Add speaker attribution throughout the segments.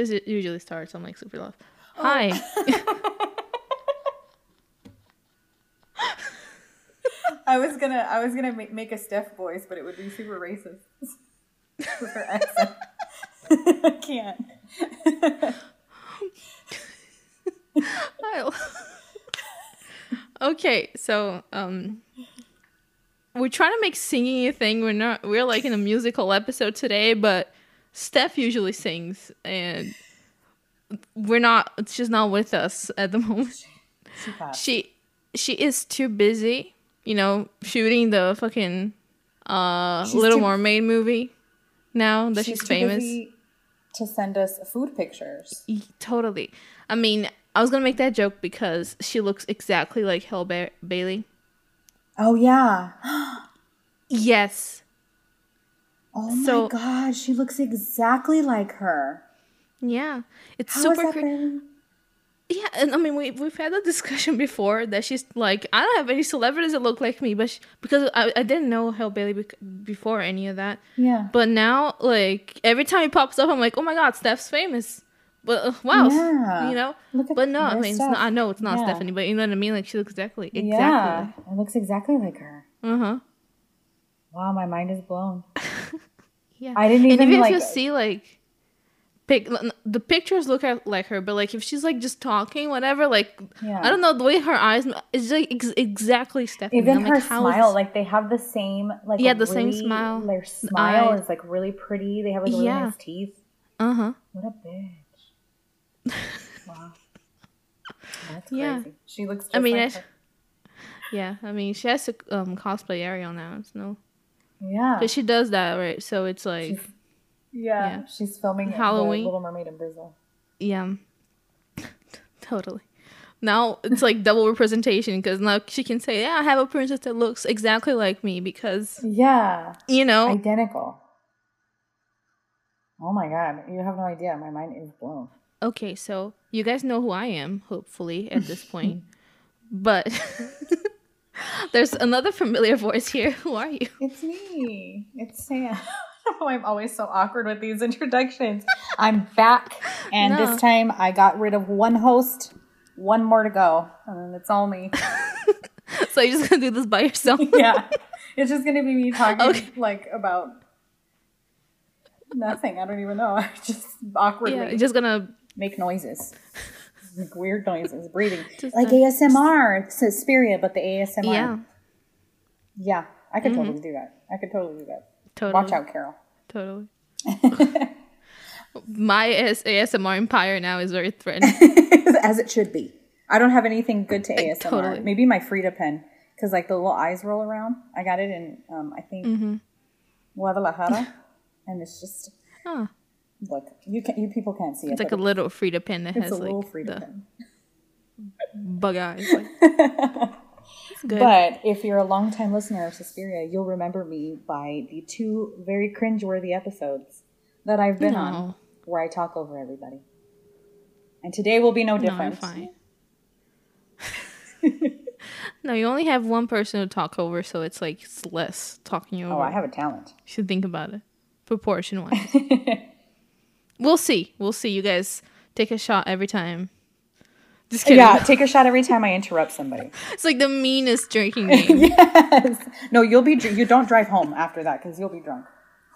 Speaker 1: Usu- usually starts on like super love. Hi.
Speaker 2: I was gonna I was gonna make, make a Steph voice, but it would be super racist with her accent. I can't.
Speaker 1: Okay, so um we're trying to make singing a thing. We're not we're like in a musical episode today, but Steph usually sings and we're not she's not with us at the moment.
Speaker 2: She.
Speaker 1: She she is too busy, you know, shooting the fucking uh
Speaker 2: She's
Speaker 1: Little Mermaid movie now that she's,
Speaker 2: too
Speaker 1: famous.
Speaker 2: busy to send us food pictures.
Speaker 1: Totally. I mean, I was gonna make that joke because she looks exactly like Halle ba- Bailey.
Speaker 2: Oh yeah.
Speaker 1: Yes.
Speaker 2: Oh
Speaker 1: So-
Speaker 2: my god, she looks exactly like her.
Speaker 1: Yeah. It's
Speaker 2: How
Speaker 1: super
Speaker 2: that
Speaker 1: cre-
Speaker 2: been?
Speaker 1: Yeah, and I mean we we've had a discussion before that she's like I don't have any celebrities that look like me, but she, because I, I didn't know Halle Bailey bec- before any of that.
Speaker 2: Yeah.
Speaker 1: But now like every time he pops up I'm like, "Oh my god, Steph's famous." But uh, wow,
Speaker 2: Yeah.
Speaker 1: you know?
Speaker 2: Look at
Speaker 1: But no, I mean, it's not, I know it's not
Speaker 2: Yeah.
Speaker 1: Stephanie, but you know what I mean? Like she looks exactly exactly.
Speaker 2: Yeah, it looks exactly like her.
Speaker 1: Uh-huh.
Speaker 2: Wow, my mind is blown.
Speaker 1: Yeah.
Speaker 2: I didn't
Speaker 1: and
Speaker 2: even,
Speaker 1: even if you see like pic the pictures look like her but like if she's like just talking whatever like
Speaker 2: Yeah.
Speaker 1: i don't know the way her eyes is like ex- exactly stephanie
Speaker 2: Even
Speaker 1: I'm
Speaker 2: her
Speaker 1: like, how is
Speaker 2: smile,
Speaker 1: this-
Speaker 2: like they have the same, like
Speaker 1: Yeah,
Speaker 2: a
Speaker 1: the same smile.
Speaker 2: Their smile
Speaker 1: eye.
Speaker 2: is like really pretty. They have like really
Speaker 1: Yeah.
Speaker 2: nice teeth.
Speaker 1: uh-huh
Speaker 2: What a bitch! wow, that's crazy.
Speaker 1: Yeah.
Speaker 2: She looks. Just
Speaker 1: I mean,
Speaker 2: like
Speaker 1: I- yeah i mean she has to um cosplay ariel now no
Speaker 2: yeah,
Speaker 1: but she does that right so it's like
Speaker 2: She's- yeah,
Speaker 1: yeah.
Speaker 2: She's filming
Speaker 1: Halloween.
Speaker 2: Little Mermaid in Brazil.
Speaker 1: yeah totally now it's like double representation because now she can say yeah i have a princess that looks exactly like me because
Speaker 2: Yeah,
Speaker 1: you know
Speaker 2: identical. Oh my god, you have no idea. My mind is blown.
Speaker 1: Okay, so you guys know who I am, hopefully, at this point. but there's another familiar voice here. Who are you?
Speaker 2: It's me. It's Sam. Oh, I'm always so awkward with these introductions. I'm back, and
Speaker 1: No.
Speaker 2: this time I got rid of one host. One more to go, and then it's all me.
Speaker 1: So you're just gonna do this by yourself?
Speaker 2: yeah, it's just gonna be me talking
Speaker 1: Okay.
Speaker 2: like about nothing. I don't even know. I just awkwardly
Speaker 1: yeah, just gonna.
Speaker 2: make noises, like weird noises, breathing,
Speaker 1: Just,
Speaker 2: like
Speaker 1: uh,
Speaker 2: ASMR, Suspiria, but the ASMR.
Speaker 1: Yeah,
Speaker 2: yeah, I could totally do that. I could totally do that.
Speaker 1: totally.
Speaker 2: Watch out, Carol.
Speaker 1: Totally. My AS- ASMR empire now is very threatened.
Speaker 2: as it should be. I don't have anything good to ASMR.
Speaker 1: totally.
Speaker 2: Maybe my Frida pen, because like the little eyes roll around. I got it in, um, I think
Speaker 1: Mm-hmm.
Speaker 2: Guadalajara, and it's just
Speaker 1: Oh,
Speaker 2: look. You can you people can't see it.
Speaker 1: it's like a little Frida pin that has
Speaker 2: a little
Speaker 1: like
Speaker 2: Frida
Speaker 1: the bug eyes. Like.
Speaker 2: But if you're a longtime listener of Suspiria, you'll remember me by the two very cringeworthy episodes that I've been on, where I talk over everybody. And today will be no
Speaker 1: no,
Speaker 2: different.
Speaker 1: fine. no, you only have one person to talk over, so it's like it's less talking over.
Speaker 2: oh, I have a talent.
Speaker 1: You should think about it, proportion wise. we'll see. We'll see. You guys take a shot every time. Just kidding.
Speaker 2: Yeah, take a shot every time I interrupt somebody.
Speaker 1: It's like the meanest drinking game.
Speaker 2: yes. No, you'll be. You don't drive home after that because you'll be drunk.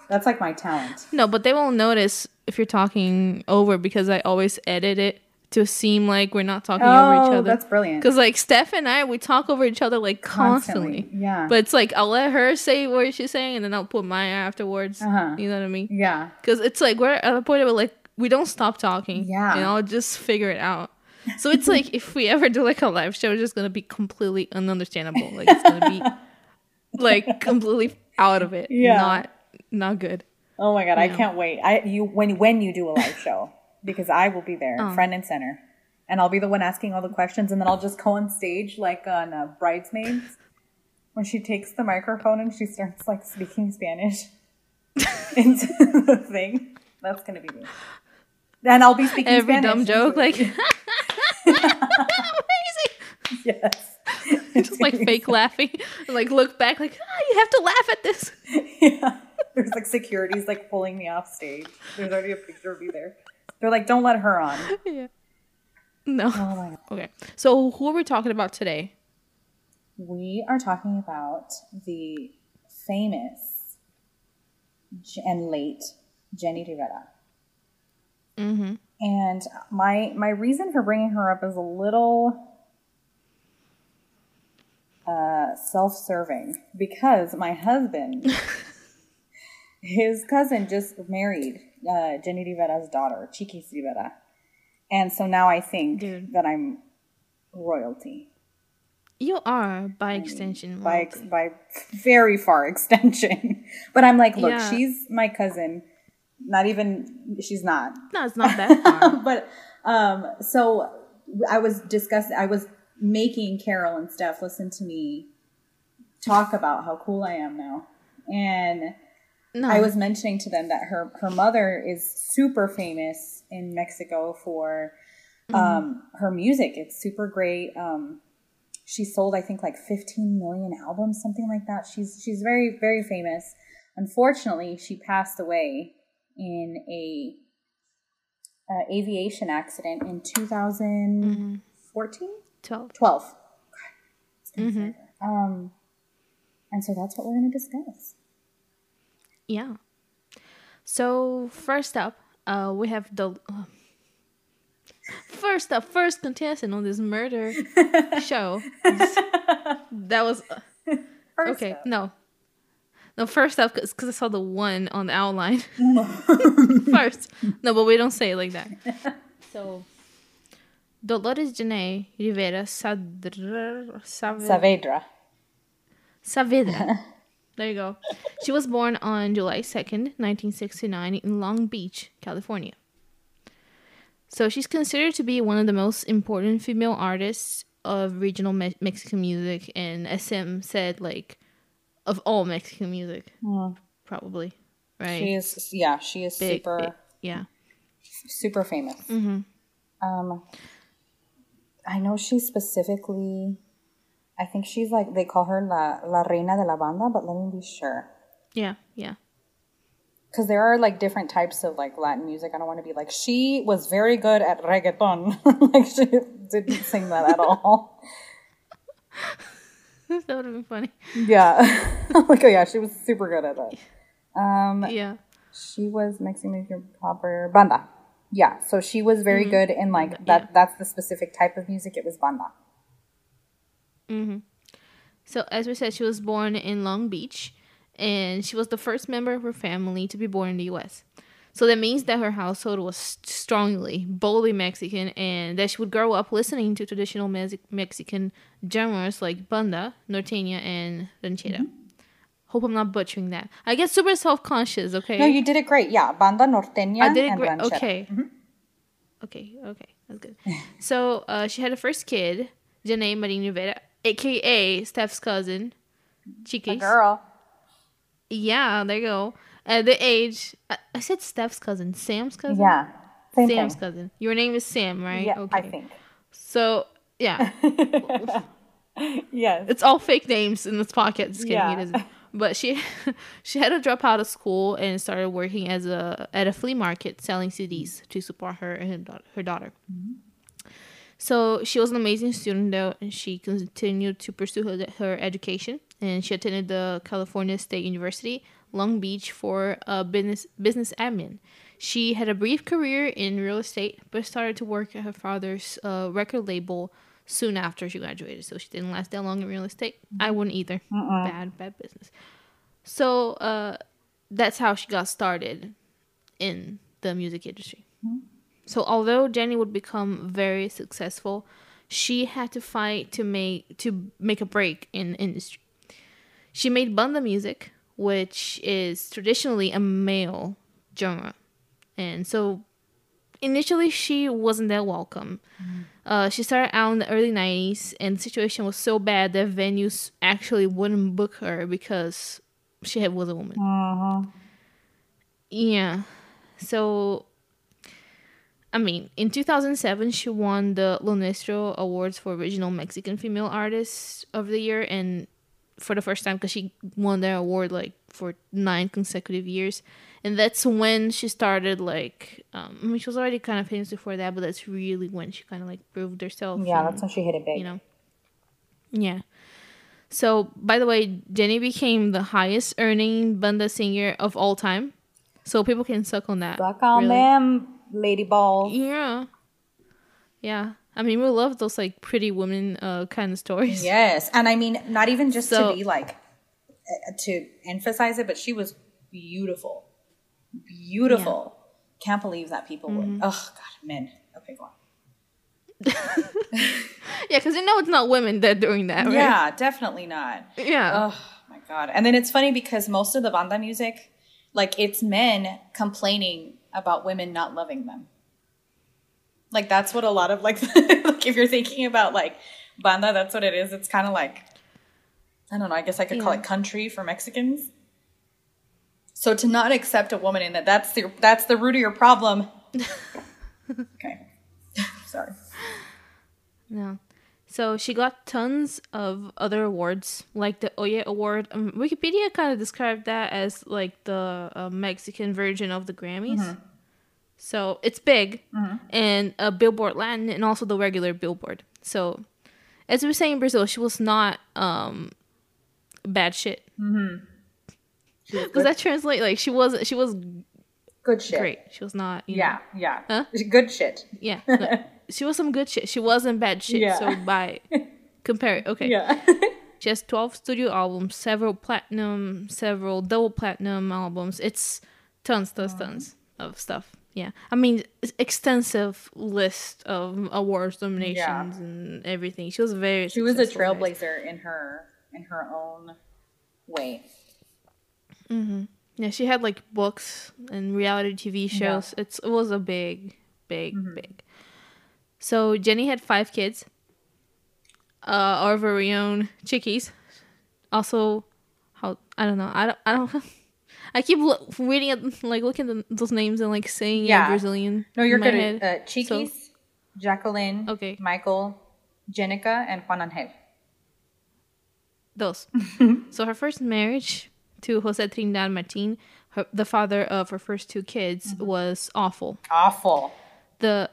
Speaker 2: That's like my talent.
Speaker 1: No, but they won't notice if you're talking over because I always edit it to seem like we're not talking over each
Speaker 2: Oh,
Speaker 1: other.
Speaker 2: that's brilliant.
Speaker 1: Because like Steph and I, we talk over each other like constantly.
Speaker 2: Constantly, yeah.
Speaker 1: But it's like I'll let her say what she's saying, and then I'll put mine afterwards.
Speaker 2: Uh-huh.
Speaker 1: You know what I mean?
Speaker 2: Yeah.
Speaker 1: Because it's like we're at a point where like we don't stop talking.
Speaker 2: Yeah.
Speaker 1: And I'll just figure it out. So it's like if we ever do like a live show, it's just gonna be completely ununderstandable. Like it's gonna be like completely out of it.
Speaker 2: Yeah.
Speaker 1: Not not good.
Speaker 2: Oh my god, I can't wait. I you when when you do a live show because I will be there,
Speaker 1: Oh.
Speaker 2: front and center, and I'll be the one asking all the questions, and then I'll just go on stage like on uh, Bridesmaids when she takes the microphone and she starts like speaking Spanish into the thing. That's gonna be me. And I'll be speaking
Speaker 1: Every
Speaker 2: Spanish
Speaker 1: dumb joke, like amazing.
Speaker 2: yes,
Speaker 1: Just like fake laughing. And, like look back like, ah, you have to laugh at this.
Speaker 2: yeah. There's like security's like pulling me off stage. There's already a picture of me there. They're like, don't let her on.
Speaker 1: yeah. No.
Speaker 2: Oh my God.
Speaker 1: Okay. So who are we talking about today?
Speaker 2: We are talking about the famous and late Jenni Rivera.
Speaker 1: Mm-hmm.
Speaker 2: And my my reason for bringing her up is a little uh, self-serving because my husband, his cousin, just married uh, Jenni Rivera's daughter, Chiquis Rivera, and so now I think
Speaker 1: Dude.
Speaker 2: that I'm royalty
Speaker 1: You are by extension.
Speaker 2: by ex- by very far extension. but I'm like, look,
Speaker 1: Yeah.
Speaker 2: she's my cousin. Not even she's not.
Speaker 1: No, it's not that far.
Speaker 2: but um so I was discussing I was making Carol and Steph listen to me talk about how cool I am now. And
Speaker 1: No.
Speaker 2: I was mentioning to them that her her mother is super famous in Mexico for um her music. It's super great. Um she sold I think like 15 million albums, something like that. She's she's very very famous. Unfortunately, she passed away in a uh, aviation accident in 2014,
Speaker 1: Mm-hmm. 12.
Speaker 2: 12.
Speaker 1: Mm-hmm.
Speaker 2: Um, and so that's what we're going to discuss.
Speaker 1: Yeah. So first up, uh, we have the uh, first up, first contestant on this murder show. that was uh, okay.
Speaker 2: up.
Speaker 1: No, no. First up, because I saw the one on the outline. first, no, but we don't say it like that. So, Dolores Janae Rivera Sadr Saavedra.
Speaker 2: Saavedra.
Speaker 1: Saavedra. There you go. She was born on July 2nd, 1969, in Long Beach, California. So she's considered to be one of the most important female artists of regional me- Mexican music, and SM said, like, of all Mexican music, probably. Right?
Speaker 2: She is, yeah, she is
Speaker 1: Big,
Speaker 2: super,
Speaker 1: big. Yeah.
Speaker 2: super famous. Um, I know she specifically, I think she's like, they call her La, La Reina de la Banda, but let me be sure.
Speaker 1: Yeah. Yeah.
Speaker 2: Because there are like different types of like Latin music. I don't want to be like, she was very good at reggaeton. like, she didn't sing that at all.
Speaker 1: that would have been funny.
Speaker 2: Yeah. like, oh yeah, she was super good at that. Um,
Speaker 1: Yeah.
Speaker 2: she was mixing Mexican proper banda. Yeah, so she was very good in like that. That's the specific type of music. It was banda. Mm-hmm.
Speaker 1: So, as we said, she was born in Long Beach, and she was the first member of her family to be born in the U.S. So that means that her household was strongly, boldly Mexican, and that she would grow up listening to traditional Mexi- Mexican genres like banda, norteña, and ranchera. Mm-hmm. Hope I'm not butchering that. I get super self conscious. Okay.
Speaker 2: No, you did it great. Yeah, banda norteña
Speaker 1: I did it
Speaker 2: and
Speaker 1: great.
Speaker 2: ranchera.
Speaker 1: Okay. Mm-hmm. Okay, okay, that's good. so uh, she had a first kid, Janae Marin Rivera, aka Steph's cousin, Chiquis.
Speaker 2: Girl.
Speaker 1: Yeah, there you go. At the age, I, I said Steph's cousin, Sam's cousin.
Speaker 2: Yeah.
Speaker 1: Sam's
Speaker 2: thing.
Speaker 1: cousin. Your name is Sam, right?
Speaker 2: Yeah, I think.
Speaker 1: So yeah,
Speaker 2: Yes.
Speaker 1: it's all fake names in this pocket. Just kidding,
Speaker 2: Yeah.
Speaker 1: it isn't. But she she had to drop out of school and started working as a at a flea market selling CDs to support her and her daughter. Her daughter. So she was an amazing student though, and she continued to pursue her, her education. And she attended the California State University, Long Beach, for uh, business business admin. She had a brief career in real estate, but started to work at her father's uh, record label soon after she graduated. So she didn't last that long in real estate. I wouldn't either. Bad, bad business. So uh, that's how she got started in the music industry. So although Jenni would become very successful, she had to fight to make to make a break in the industry. She made banda music, which is traditionally a male genre, and so initially she wasn't that welcome. Uh, she started out in the early 90s, and the situation was so bad that venues actually wouldn't book her because she had, was a woman. Yeah. So, I mean, in 2007, she won the Lo Nuestro Awards for Original Mexican Female Artist of the Year, and for the first time because she won that award like for nine consecutive years, and that's when she started like. Um, I mean, she was already kind of famous before that, but that's really when she kind of like proved herself.
Speaker 2: Yeah,
Speaker 1: and,
Speaker 2: that's when she hit it big.
Speaker 1: you know. Yeah. So, by the way, Jenni became the highest earning banda singer of all time. So people can suck on that.
Speaker 2: Suck on
Speaker 1: really.
Speaker 2: them, lady ball.
Speaker 1: Yeah. Yeah. I mean, we love those like pretty women uh, kind of stories.
Speaker 2: Yes, and I mean, not even just
Speaker 1: So-
Speaker 2: to be like uh, to emphasize it, but she was beautiful, beautiful. Can't believe that people
Speaker 1: Mm-hmm.
Speaker 2: would. Oh God, men. Okay, go on.
Speaker 1: Yeah, because you know it's not women that are doing that, right?
Speaker 2: Yeah, definitely not.
Speaker 1: Yeah.
Speaker 2: Oh my god. And then it's funny because most of the banda music, like it's men complaining about women not loving them. Like that's what a lot of like, like if you're thinking about like banda, that's what it is. It's kind of like I don't know, I guess I could call it country for Mexicans. So to not accept a woman in that that's the that's the root of your problem. okay. Sorry.
Speaker 1: No. So she got tons of other awards, like the Oye Award. Um, Wikipedia kind of described that as like the uh, Mexican version of the Grammys. So it's big, and a Billboard Latin, and also the regular Billboard. So, as we were saying in Brazil, she was not um bad shit. Does that translate? Like she was, she was
Speaker 2: Good shit.
Speaker 1: great. She was not. You
Speaker 2: Yeah, yeah.
Speaker 1: Huh?
Speaker 2: Good shit.
Speaker 1: Yeah. she was some good shit. She wasn't bad shit.
Speaker 2: Yeah.
Speaker 1: So by compare, it, okay.
Speaker 2: Yeah.
Speaker 1: She has 12 studio albums, several platinum, several double platinum albums. It's tons, tons, oh. tons of stuff. Yeah. I mean, extensive list of awards, nominations, and everything. She was very
Speaker 2: she was a trailblazer in her in her own way. Mm-hmm.
Speaker 1: Yeah, she had like books and reality TV shows. It's it was a big, big, mm-hmm. big. So Jenni had five kids. Uh, our very own Chiquis. Also, how I don't know. I don't. I don't. I keep lo- reading it, like looking at those names and like saying yeah.
Speaker 2: Yeah.
Speaker 1: Brazilian.
Speaker 2: No, you're
Speaker 1: in
Speaker 2: good.
Speaker 1: head.
Speaker 2: Uh, Chiquis, Jacqueline,
Speaker 1: Okay.
Speaker 2: Michael, Jenica, and Juan Angel.
Speaker 1: Those. so her first marriage to Jose Trindade Martin, her, the father of her first two kids, was awful.
Speaker 2: Awful.
Speaker 1: the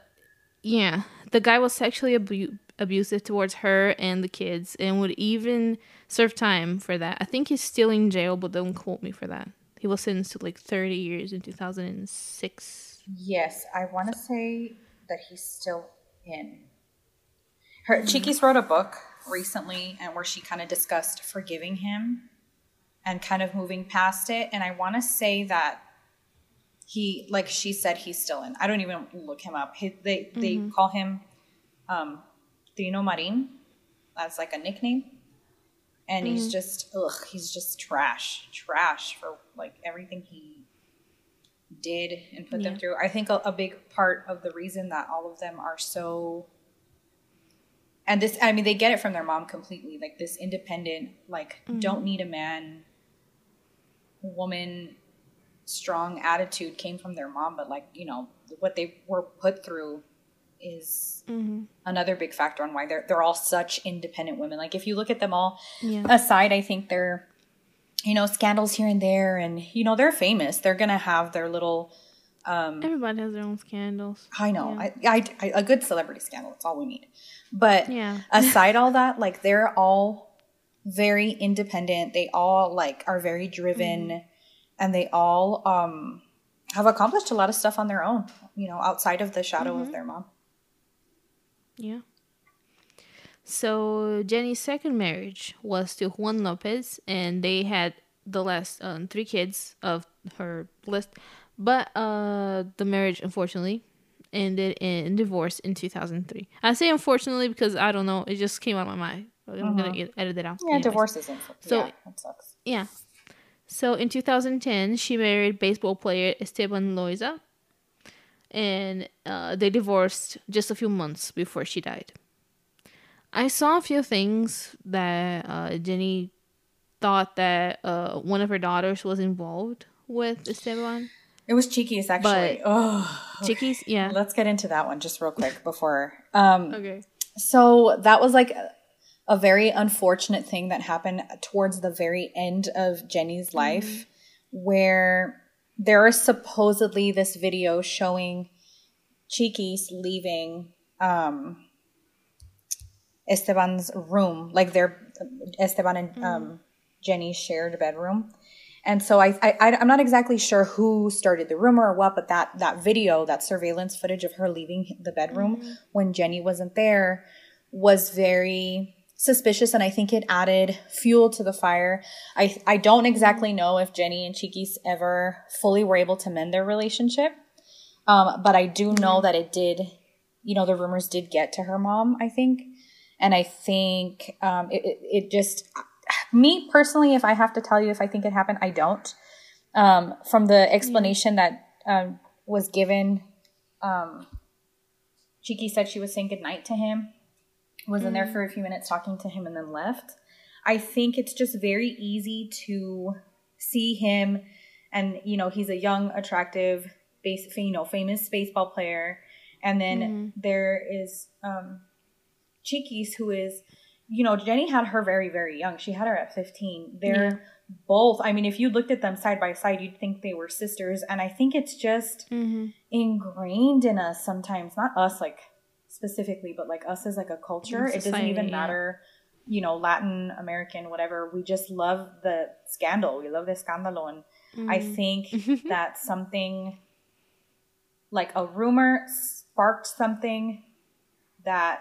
Speaker 1: yeah the guy was sexually abu- abusive towards her and the kids and would even serve time for that i think he's still in jail but don't quote me for that he was sentenced to like 30 years in 2006
Speaker 2: Yes, I want to say that he's still in. Her Chiquis wrote a book recently, and where she kind of discussed forgiving him and kind of moving past it. And I want to say that he, like she said, he's still in. I don't even look him up. He, they they mm-hmm. call him um, Trino Marin. That's like a nickname. And he's mm-hmm. just ugh, he's just trash, trash for like everything he did and put them through. I think a, a big part of the reason that all of them are so and this I mean they get it from their mom completely. Like this independent, like don't mm-hmm. need a man woman strong attitude came from their mom, but like, you know, what they were put through is another big factor on why they're they're all such independent women. Like if you look at them all
Speaker 1: Yeah.
Speaker 2: aside, I think they're you know, scandals here and there and you know, they're famous. They're gonna have their little um,
Speaker 1: everybody has their own scandals
Speaker 2: I know.
Speaker 1: Yeah.
Speaker 2: I, I, I a good celebrity scandal. That's all we need. But
Speaker 1: Yeah.
Speaker 2: aside all that, like they're all very independent. They all like are very driven,
Speaker 1: Mm-hmm.
Speaker 2: And they all um have accomplished a lot of stuff on their own. You know, outside of the shadow
Speaker 1: Mm-hmm.
Speaker 2: of their mom.
Speaker 1: Yeah. So Jenny's second marriage was to Juan Lopez, and they had the last um, three kids of her list. But uh, the marriage, unfortunately, ended in divorce in 2003. I say unfortunately because I don't know. It just came out of my mind. I'm gonna edit it out.
Speaker 2: Yeah,
Speaker 1: Anyways.
Speaker 2: divorce isn't.
Speaker 1: So-
Speaker 2: yeah, that sucks.
Speaker 1: Yeah. So in 2010, she married baseball player Esteban Loaiza, and uh, they divorced just a few months before she died. I saw a few things that uh, Jenni thought that uh, one of her daughters was involved with Esteban.
Speaker 2: It was cheeky, it's actually. oh,
Speaker 1: Chiquis, yeah.
Speaker 2: let's get into that one just real quick before. Um,
Speaker 1: Okay.
Speaker 2: so that was like a, a very unfortunate thing that happened towards the very end of Jenni's life, mm-hmm. where there is supposedly this video showing Chiquis leaving um, Esteban's room, like their Esteban and mm-hmm. um, Jenni shared bedroom. And so I, I, I'm not exactly sure who started the rumor or what, but that, that video, that surveillance footage of her leaving the bedroom mm-hmm. when Jenni wasn't there was very suspicious and I think it added fuel to the fire. I I don't exactly know if Jenni and Chiquis ever fully were able to mend their relationship. Um, but I do know that it did, you know, the rumors did get to her mom, I think. And I think um, it, it, it, just, me personally, if I have to tell you if I think it happened, I don't. Um, from the explanation that um, was given, um, Chiki said she was saying goodnight to him was mm. in there mm. for a few minutes talking to him and then left. I think it's just very easy to see him and you know he's a young attractive base you know famous baseball player and then mm. there is um Chiquis who is you know Jenni had her very very young she had her at 15 they're yeah. both I mean if you looked at them side by side you'd think they were sisters and I think it's just mm-hmm. ingrained in us sometimes not us like specifically, but like us as like a culture, society, it doesn't even yeah. matter, you know, Latin American, whatever. We just love the scandal. We love the scandalo. And mm. I think that something like a rumor sparked something that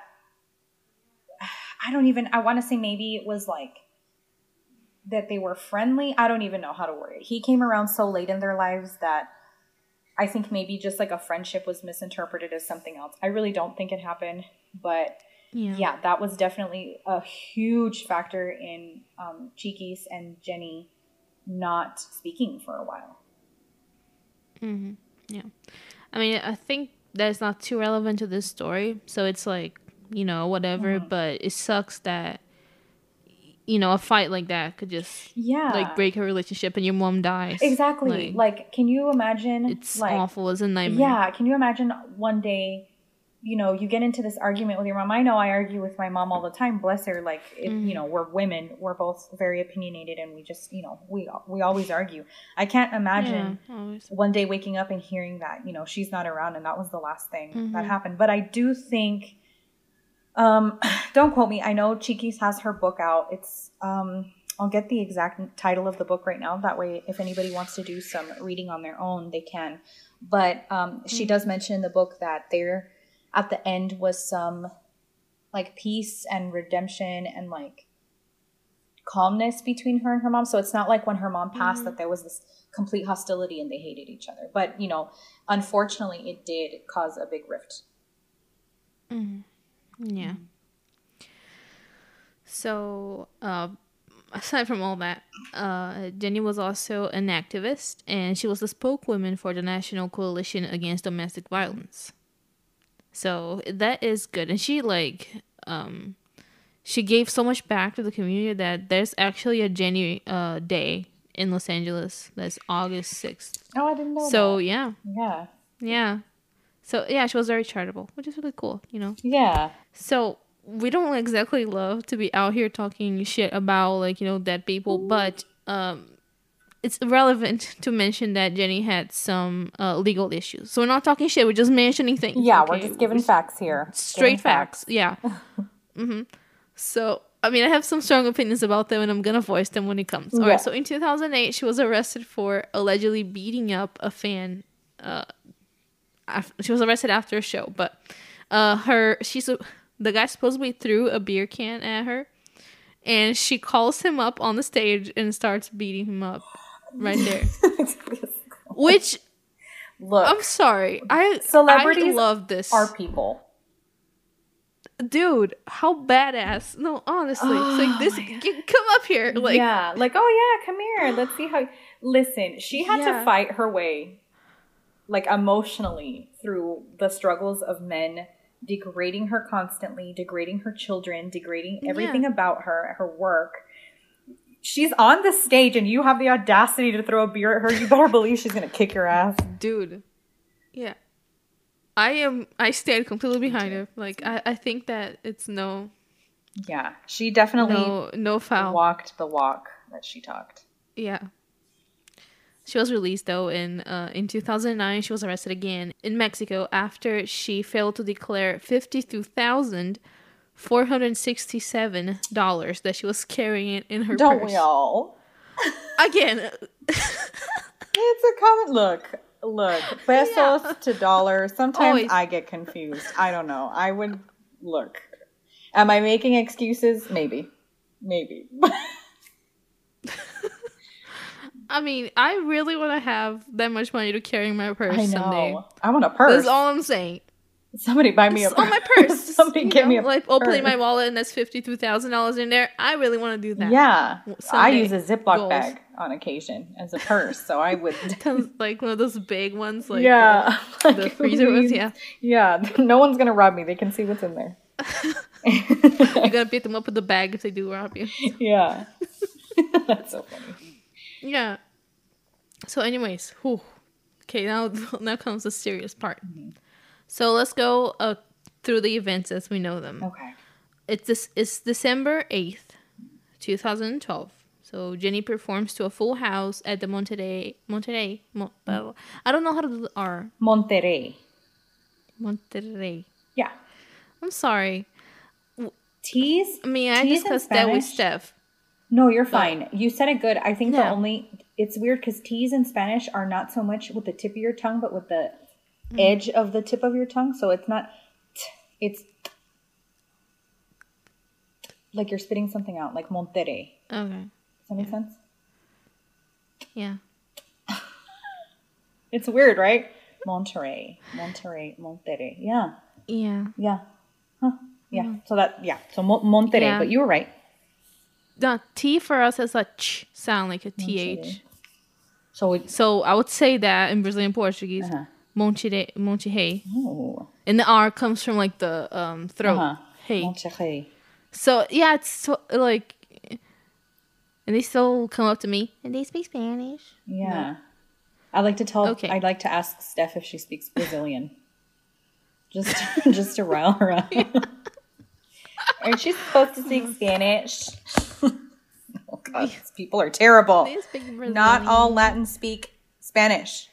Speaker 2: I don't even, I want to say maybe it was like that they were friendly. I don't even know how to word it. He came around so late in their lives that I think maybe just like a friendship was misinterpreted as something else. I really don't think it happened, but yeah, yeah that was definitely a huge factor in um, and Jenni not speaking for a while.
Speaker 1: Mm-hmm. Yeah. I mean, I think that's not too relevant to this story. So it's like, you know, whatever, mm-hmm. but it sucks that you know, a fight like that could just yeah like break her relationship and your mom dies.
Speaker 2: Exactly. Like, like can you imagine?
Speaker 1: It's
Speaker 2: like,
Speaker 1: awful as a nightmare.
Speaker 2: Yeah. Can you imagine one day, you know, you get into this argument with your mom? I know I argue with my mom all the time. Bless her. Like, if, mm. you know, we're women. We're both very opinionated, and we just, you know, we we always argue. I can't imagine yeah, one day waking up and hearing that, you know, she's not around, and that was the last thing mm-hmm. that happened. But I do think um, don't quote me. I know Chiquis has her book out. It's um, I'll get the exact title of the book right now. That way, if anybody wants to do some reading on their own, they can. But um, she does mention in the book that there, at the end, was some like peace and redemption and like calmness between her and her mom. So it's not like when her mom passed mm-hmm. that there was this complete hostility and they hated each other. But you know, unfortunately, it did cause a big rift.
Speaker 1: Mm-hmm. Yeah. So, uh, aside from all that, uh, Jenni was also an activist, and she was the spokeswoman for the National Coalition Against Domestic Violence. So that is good, and she like um, she gave so much back to the community that there's actually a Jenni uh, Day in Los Angeles. That's August sixth.
Speaker 2: Oh, I didn't know.
Speaker 1: So
Speaker 2: that.
Speaker 1: yeah,
Speaker 2: yeah,
Speaker 1: yeah. So yeah, she was very charitable, which is really cool, you know.
Speaker 2: Yeah.
Speaker 1: So we don't exactly love to be out here talking shit about like you know dead people, but um, it's relevant to mention that Jenni had some uh, legal issues. So we're not talking shit. We're just mentioning things.
Speaker 2: Yeah, okay? we're just giving we're facts here.
Speaker 1: Straight facts. facts. Yeah. mm-hmm. So I mean, I have some strong opinions about them, and I'm gonna voice them when it comes. All yeah. right. So in 2008, she was arrested for allegedly beating up a fan. Uh, she was arrested after a show, but uh, her she's a, the guy supposedly threw a beer can at her, and she calls him up on the stage and starts beating him up right there. Which,
Speaker 2: look,
Speaker 1: I'm sorry, I
Speaker 2: celebrities
Speaker 1: I love this.
Speaker 2: Are people.
Speaker 1: Dude, how badass! No, honestly, oh, like this. Get, come up here, like
Speaker 2: yeah, like oh yeah, come here. Let's see how. Listen, she had yeah. to fight her way like emotionally through the struggles of men degrading her constantly, degrading her children, degrading everything yeah. about her, her work. She's on the stage and you have the audacity to throw a beer at her. You better believe she's going to kick your ass.
Speaker 1: Dude. Yeah. I am I stand completely behind her. Like I, I think that it's no
Speaker 2: Yeah, she definitely
Speaker 1: No, no foul.
Speaker 2: walked the walk that she talked.
Speaker 1: Yeah. She was released though in uh, in 2009. She was arrested again in Mexico after she failed to declare fifty two thousand four hundred sixty seven dollars that she was carrying in her
Speaker 2: Don't
Speaker 1: purse.
Speaker 2: we all?
Speaker 1: Again,
Speaker 2: It's a common look. Look, pesos to dollars. Sometimes
Speaker 1: Always.
Speaker 2: I get confused. I don't know. I would look. Am I making excuses? Maybe. Maybe.
Speaker 1: I mean, I really want to have that much money to carry in my purse
Speaker 2: I
Speaker 1: someday.
Speaker 2: I want a purse.
Speaker 1: That's all I'm saying.
Speaker 2: Somebody buy me a
Speaker 1: on my purse.
Speaker 2: Somebody give me a
Speaker 1: like opening my wallet and that's fifty two thousand dollars in there. I really want to do that.
Speaker 2: Yeah. I use a Ziploc
Speaker 1: Goals.
Speaker 2: bag on occasion as a purse, so I would.
Speaker 1: Like one of those big ones, like
Speaker 2: yeah.
Speaker 1: uh, the freezer ones. Yeah,
Speaker 2: Yeah. No one's gonna rob me. They can see what's in there.
Speaker 1: you gotta beat them up with the bag if they do rob you.
Speaker 2: yeah. That's so funny.
Speaker 1: Yeah. So, anyways, whew. okay, now now comes the serious part. So let's go uh, through the events as we know them.
Speaker 2: Okay.
Speaker 1: It's this. It's December eighth, two thousand and twelve. So Jenni performs to a full house at the Monterrey. Monterrey. Mo- uh, I don't know how to do the R.
Speaker 2: Monterrey.
Speaker 1: Monterrey.
Speaker 2: Yeah.
Speaker 1: I'm sorry. I mean, I
Speaker 2: Teas in
Speaker 1: discussed that with? Steph.
Speaker 2: No, you're fine. You said it good. I think the only it's weird because T's in Spanish are not so much with the tip of your tongue, but with the
Speaker 1: Mm.
Speaker 2: edge of the tip of your tongue. So it's not. T, it's like you're spitting something out, like Monterrey.
Speaker 1: Okay.
Speaker 2: Does that make sense?
Speaker 1: Yeah.
Speaker 2: It's weird, right? Monterrey, Monterrey, Monterrey. Yeah,
Speaker 1: Yeah.
Speaker 2: yeah, huh. yeah. So that yeah. So Mo- Monterrey,
Speaker 1: Yeah.
Speaker 2: but you were right.
Speaker 1: The T for us has a ch sound like a
Speaker 2: Monterrey.
Speaker 1: th.
Speaker 2: So it,
Speaker 1: So I would say that in Brazilian Portuguese,
Speaker 2: Uh-huh.
Speaker 1: Monterrey, Monterrey,
Speaker 2: oh,
Speaker 1: and the R comes from like the um throat.
Speaker 2: uh-huh.
Speaker 1: Hey.
Speaker 2: Monterrey.
Speaker 1: So yeah, it's so, like, and they still come up to me and they speak Spanish.
Speaker 2: Yeah. I like to tell.
Speaker 1: Okay.
Speaker 2: I'd like to ask Steph if she speaks Brazilian. just, just to rile her up. Are she supposed to speak Spanish? Oh God, these people are terrible.
Speaker 1: They speak Brazilian.
Speaker 2: Not all Latin speak Spanish.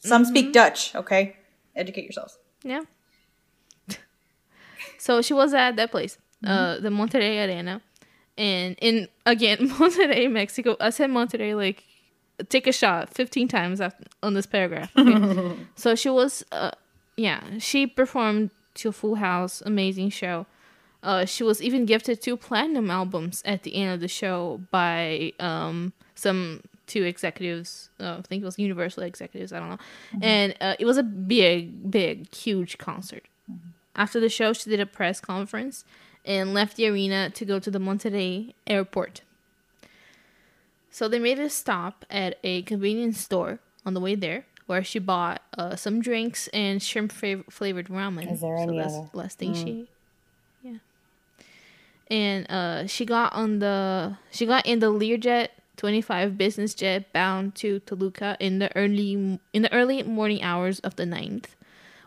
Speaker 2: Some
Speaker 1: Mm-hmm.
Speaker 2: speak Dutch. Okay, educate yourselves.
Speaker 1: Yeah. so she was at that place,
Speaker 2: Mm-hmm.
Speaker 1: uh, the Monterrey Arena, and in again Monterrey, Mexico. I said Monterrey like take a shot fifteen times after, on this paragraph. Okay? so she was, uh, yeah, she performed to a full house, amazing show. Uh, she was even gifted two platinum albums at the end of the show by um, some two executives. Uh, I think it was Universal executives. I don't know. And uh, it was a big, big, huge concert. After the show, she did a press conference and left the arena to go to the Monterrey airport. So they made a stop at a convenience store on the way there, where she bought uh, some drinks and shrimp fav- flavored ramen.
Speaker 2: Is there
Speaker 1: so
Speaker 2: any
Speaker 1: that's
Speaker 2: other-
Speaker 1: last thing she ate. Yeah. And uh, she got on the she got in the Learjet 25 business jet bound to Toluca in the early in the early morning hours of the 9th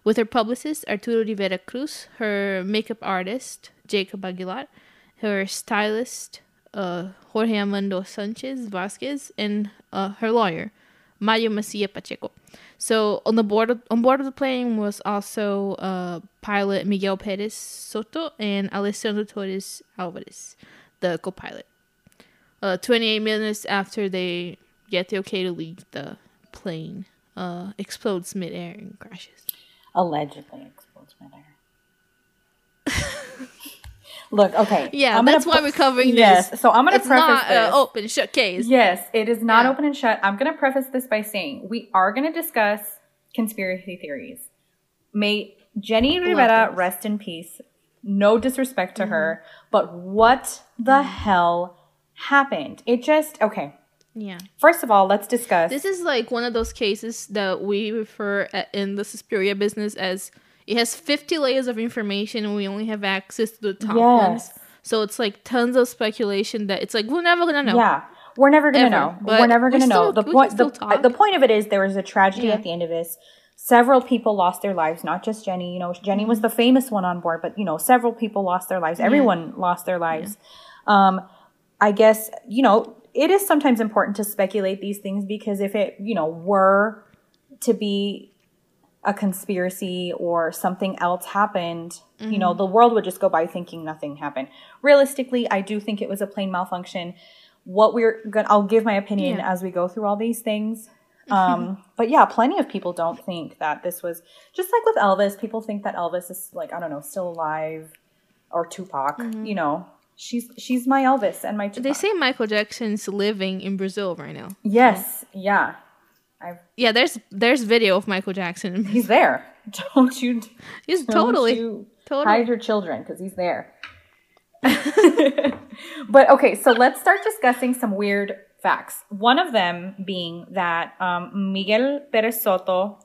Speaker 1: with her publicist Arturo Rivera Cruz, her makeup artist Jacob Aguilar, her stylist uh, Jorge Armando Sanchez Vasquez, and uh, her lawyer Mario Macia Pacheco. So on the board of, on board of the plane was also uh, pilot Miguel Perez Soto and Alessandro Torres Alvarez, the co-pilot. Uh, 28 minutes after they get the okay to leave, the plane uh, explodes midair and crashes.
Speaker 2: Allegedly explodes midair. Look, okay.
Speaker 1: Yeah,
Speaker 2: I'm
Speaker 1: that's why we're covering
Speaker 2: yes,
Speaker 1: this.
Speaker 2: so I'm gonna
Speaker 1: It's
Speaker 2: preface
Speaker 1: not
Speaker 2: this.
Speaker 1: uh, open shut case.
Speaker 2: Yes, it is not
Speaker 1: Yeah.
Speaker 2: open and shut. I'm going to preface this by saying we are going to discuss conspiracy theories. May Jenni Rivera rest in peace. No disrespect to her,
Speaker 1: Mm-hmm.
Speaker 2: but what the hell happened? It just, okay.
Speaker 1: Yeah.
Speaker 2: First of all, let's discuss.
Speaker 1: This is like one of those cases that we refer at, in the Suspiria business as it has 50 layers of information and we only have access to the top ones.
Speaker 2: Yes.
Speaker 1: So it's like tons of speculation that it's like we're never gonna know.
Speaker 2: Yeah, we're never gonna
Speaker 1: Ever.
Speaker 2: know.
Speaker 1: But
Speaker 2: we're never gonna know.
Speaker 1: still-
Speaker 2: The point, the, the point of it is there was a tragedy
Speaker 1: Yeah.
Speaker 2: at the end of this. several people lost their lives, not just Jenni. You know, Jenni was the famous one on board, but you know, several people lost their lives. Everyone lost their lives. Um, I guess, you know, it is sometimes important to speculate these things because if it, you know, were to be a conspiracy or something else happened, you know, the world would just go by thinking nothing happened. Realistically, I do think it was a plane malfunction. What we're going to, I'll give my opinion
Speaker 1: Yeah.
Speaker 2: as we go through all these things. Um, but yeah, plenty of people don't think that this was just like with Elvis. People think that Elvis is like, I don't know, still alive or Tupac, you know, she's, she's my Elvis and my Tupac.
Speaker 1: They say Michael Jackson's living in Brazil right now.
Speaker 2: yes. Yeah. I've,
Speaker 1: Yeah, there's there's video of Michael Jackson.
Speaker 2: he's there. Don't you
Speaker 1: He's
Speaker 2: Don't
Speaker 1: totally
Speaker 2: you
Speaker 1: totally.
Speaker 2: hide your children because he's there. but okay, so let's start discussing some weird facts. One of them being that um, Miguel Perez Soto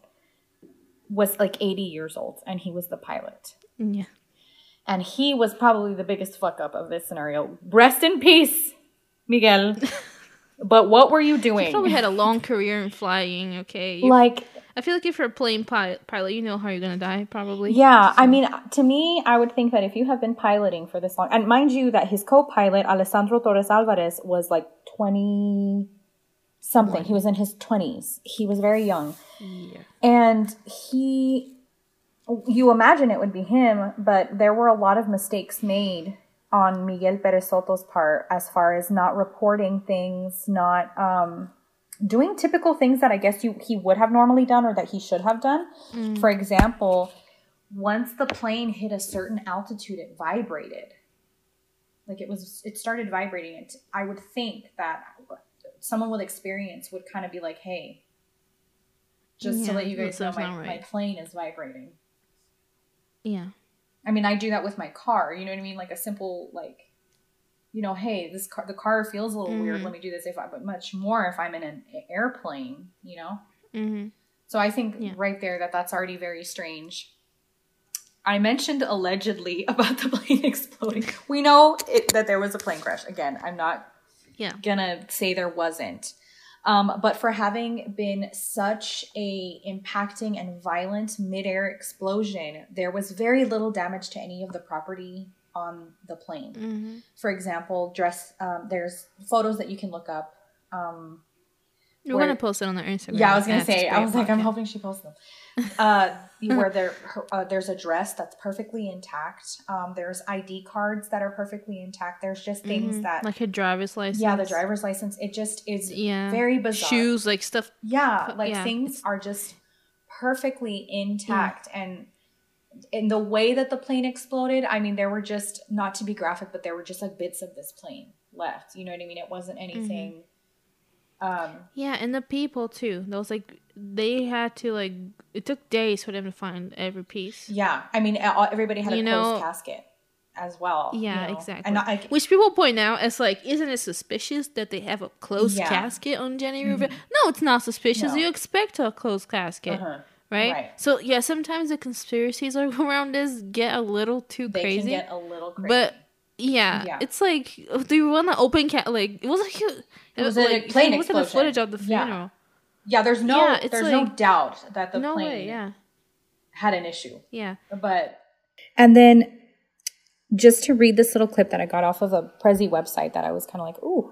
Speaker 2: was like 80 years old and he was the pilot.
Speaker 1: Yeah.
Speaker 2: And he was probably the biggest fuck up of this scenario. Rest in peace, Miguel. but what were you doing?
Speaker 1: He probably had a long career in flying. Okay, You-
Speaker 2: like
Speaker 1: I feel like if you're a plane pilot, pilot, you know how you're gonna die. Probably.
Speaker 2: Yeah, I mean, to me, I would think that if you have been piloting for this long, and mind you, that his co-pilot Alessandro Torres Alvarez was like twenty something. He was in his twenties. He was very young,
Speaker 1: Yeah.
Speaker 2: and he, you imagine it would be him, but there were a lot of mistakes made on Miguel Perez Soto's part as far as not reporting things, not um, doing typical things that I guess you he would have normally done or that he should have done. For example, once the plane hit a certain altitude, it vibrated. Like it was, it started vibrating. It. I would think that someone with experience would kind of be like, "Hey, just to let you guys know, my,
Speaker 1: right.
Speaker 2: my plane is vibrating."
Speaker 1: Yeah.
Speaker 2: I mean, I do that with my car. You know what I mean? Like a simple like, you know, hey, this car the car feels a little weird.
Speaker 1: Mhm.
Speaker 2: Let me do this. If I, but much more if I'm in an airplane. You know.
Speaker 1: Mm-hmm.
Speaker 2: So I think
Speaker 1: Yeah.
Speaker 2: right there that that's already very strange. I mentioned allegedly about the plane exploding. We know it, that there was a plane crash. Again, I'm not
Speaker 1: Yeah.
Speaker 2: gonna say there wasn't. Um, but for having been such a impacting and violent midair explosion, there was very little damage to any of the property on the plane.
Speaker 1: Mm-hmm.
Speaker 2: For example, dress. Um, there's photos that you can look up. Um,
Speaker 1: We're
Speaker 2: Where-
Speaker 1: gonna post it on our Instagram.
Speaker 2: yeah, I was gonna say. I was like, I'm hoping she posts them. Uh, where there, her, uh, there's a dress that's perfectly intact. Um, there's ID cards that are perfectly intact. There's just things
Speaker 1: Mhm.
Speaker 2: that,
Speaker 1: like a driver's license.
Speaker 2: yeah, the driver's license. It just is
Speaker 1: Yeah.
Speaker 2: very bizarre.
Speaker 1: Shoes, like stuff.
Speaker 2: yeah, like
Speaker 1: yeah,
Speaker 2: things are just perfectly intact and. In the way that the plane exploded, I mean, there were just not to be graphic, but there were just like bits of this plane left. You know what I mean? It wasn't
Speaker 1: Mm-hmm.
Speaker 2: Um,
Speaker 1: Yeah, and the people too. Was like they had to like. It took days for them to find every piece.
Speaker 2: Yeah, I mean, everybody had a
Speaker 1: You
Speaker 2: closed
Speaker 1: know-
Speaker 2: casket as well. you
Speaker 1: Yeah,
Speaker 2: know.
Speaker 1: exactly.
Speaker 2: And I,
Speaker 1: Which people point out as like, isn't it suspicious that they have a closed
Speaker 2: Yeah. Mm-hmm.
Speaker 1: casket on Jenni Rivera? No, it's not suspicious.
Speaker 2: No.
Speaker 1: You expect a closed casket,
Speaker 2: uh-huh.
Speaker 1: right?
Speaker 2: right.
Speaker 1: So yeah, sometimes the conspiracies around this get a little too
Speaker 2: they
Speaker 1: crazy.
Speaker 2: can get a little crazy.
Speaker 1: But yeah,
Speaker 2: Yeah.
Speaker 1: it's like, do you want to open cat? Like it was like a,
Speaker 2: It was
Speaker 1: like,
Speaker 2: a
Speaker 1: if you
Speaker 2: plane
Speaker 1: Look at the footage of the
Speaker 2: Yeah.
Speaker 1: funeral.
Speaker 2: yeah, there's no,
Speaker 1: yeah, it's
Speaker 2: there's no doubt that the
Speaker 1: no
Speaker 2: plane
Speaker 1: way. Yeah,
Speaker 2: had an issue.
Speaker 1: yeah.
Speaker 2: But and then just to read this little clip that I got off of a Prezi website that I was kind of like, ooh.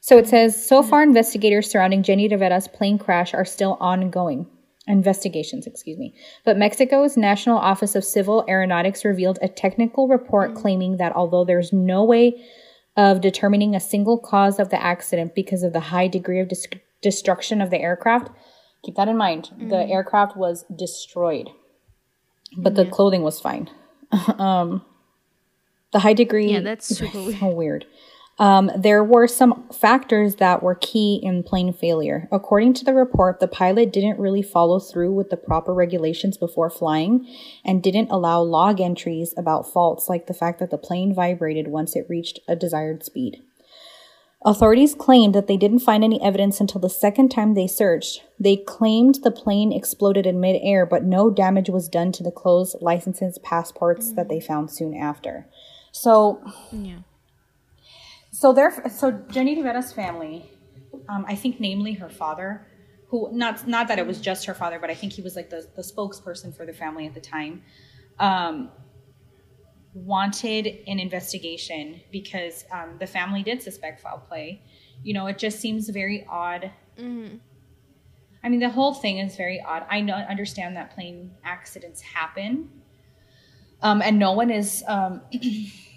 Speaker 2: So it says, so far investigators surrounding Jenni Rivera's plane crash are still ongoing. Investigations, excuse me. But Mexico's National Office of Civil Aeronautics revealed a technical report claiming that although there's no way of determining a single cause of the accident because of the high degree of dis- destruction of the aircraft, keep that in mind. The aircraft was destroyed, but the clothing was fine. um, the high degree.
Speaker 1: Yeah, that's super
Speaker 2: so weird. Um, there were some factors that were key in plane failure. According to the report, the pilot didn't really follow through with the proper regulations before flying and didn't allow log entries about faults like the fact that the plane vibrated once it reached a desired speed. Authorities claimed that they didn't find any evidence until the second time they searched. They claimed the plane exploded in midair, but no damage was done to the clothes, licenses, passports that they found soon after. So
Speaker 1: Yeah.
Speaker 2: So there, so Jenni Rivera's family, um, I think namely her father,
Speaker 3: who not not that it was just her father, but I think he was like the the spokesperson for the family at the time. Um, wanted an investigation because um, the family did suspect foul play. You know, it just seems very odd.
Speaker 1: Mm-hmm.
Speaker 3: I mean, the whole thing is very odd. I know, understand that plane accidents happen, um, and no one is um,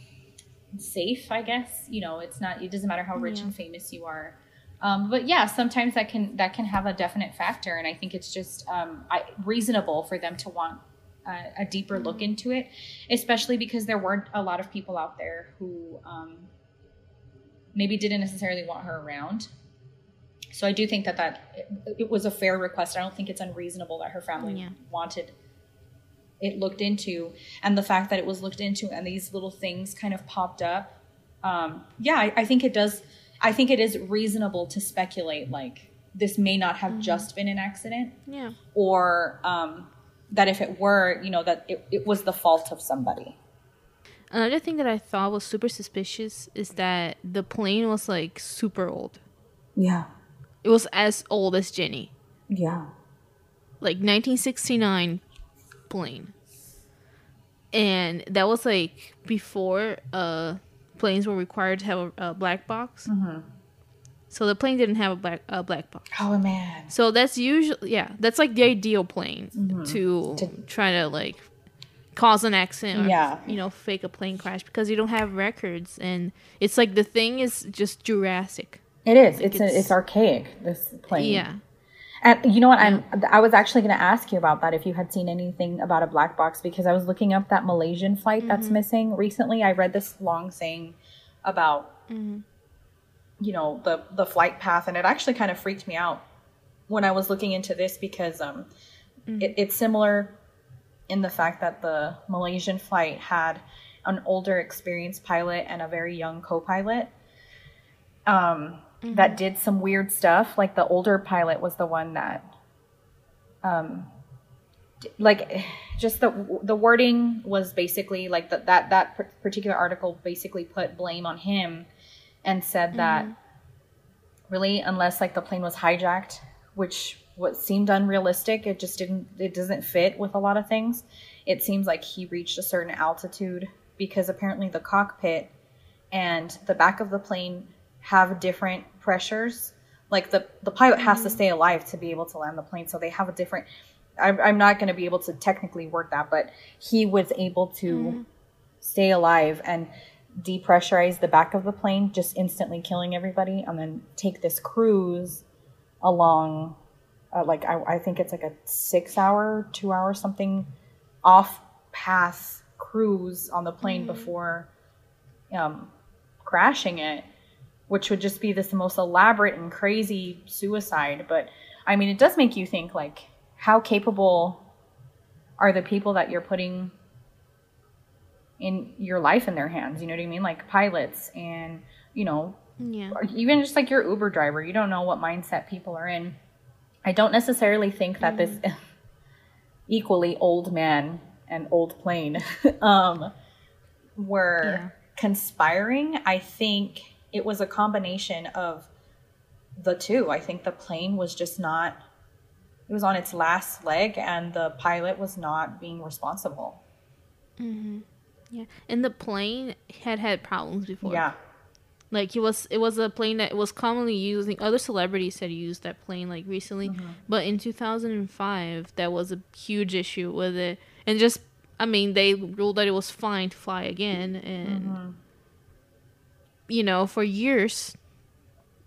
Speaker 3: safe. I guess you know, it's not. It doesn't matter how rich
Speaker 1: Yeah.
Speaker 3: and famous you are. Um, but yeah, sometimes that can that can have a definite factor, and I think it's just um, I, reasonable for them to want a, a deeper look into it, especially because there weren't a lot of people out there who um, maybe didn't necessarily want her around. So I do think that that it, it was a fair request. I don't think it's unreasonable that her family
Speaker 1: Yeah.
Speaker 3: wanted it looked into, and the fact that it was looked into and these little things kind of popped up. Um, yeah, I, I think it does. I think it is reasonable to speculate like this may not have just been an accident
Speaker 1: Yeah.
Speaker 3: or um, that if it were, you know, that it, it was the fault of somebody.
Speaker 1: Another thing that I thought was super suspicious is that the plane was like super old.
Speaker 2: Yeah.
Speaker 1: It was as old as Jenni.
Speaker 2: Yeah.
Speaker 1: Like 1969 plane. And that was like before uh planes were required to have a, a black box. So the plane didn't have a black a black box.
Speaker 3: Oh man.
Speaker 1: So that's usually yeah, that's like the ideal plane to,
Speaker 3: To-
Speaker 1: try to like cause an accident or
Speaker 3: Yeah.
Speaker 1: you know fake a plane crash because you don't have records and it's like the thing is just Jurassic.
Speaker 2: It is.
Speaker 1: Like
Speaker 2: It's it's,
Speaker 1: it's-
Speaker 2: it's archaic. This plane.
Speaker 1: Yeah.
Speaker 2: And you know what? I'm. I was actually going to ask you about that if you had seen anything about a black box because I was looking up that Malaysian flight that's missing recently. I read this long saying about you know the the flight path, and it actually kind of freaked me out when I was looking into this because um, it, it's similar in the fact that the Malaysian flight had an older, experienced pilot and a very young co-pilot um, that did some weird stuff. Like the older pilot was the one that, um, like, just the the wording was basically like that that that particular article basically put blame on him and said that really unless like the plane was hijacked, which what seemed unrealistic, it just didn't it doesn't fit with a lot of things. It seems like he reached a certain altitude because apparently the cockpit and the back of the plane have different pressures. Like the the pilot has to stay alive to be able to land the plane, so they have a different. I'm, I'm not going to be able to technically work that, but he was able to stay alive and depressurize the back of the plane, just instantly killing everybody, and then take this cruise along. Uh, like I, I think it's like a six hour, two hour something off path cruise on the plane before um, crashing it, which would just be this most elaborate and crazy suicide. But I mean, it does make you think like, how capable are the people that you're putting in your life in their hands? You know what I mean? Like pilots and, you know,
Speaker 1: Yeah.
Speaker 3: even just like your Uber driver, you don't know what mindset people are in. I don't necessarily think that this equally old man and old plane um, were
Speaker 1: Yeah.
Speaker 3: conspiring. I think it was a combination of the two. I think the plane was just not, it was on its last leg, and the pilot was not being responsible. Mm-hmm.
Speaker 1: Yeah. And the plane had had problems before.
Speaker 3: Yeah.
Speaker 1: Like it was it was a plane that was commonly using other celebrities had used that plane like recently. Mm-hmm. But in 2005 that was a huge issue with it. And just I mean they ruled that it was fine to fly again and mm-hmm. You know for years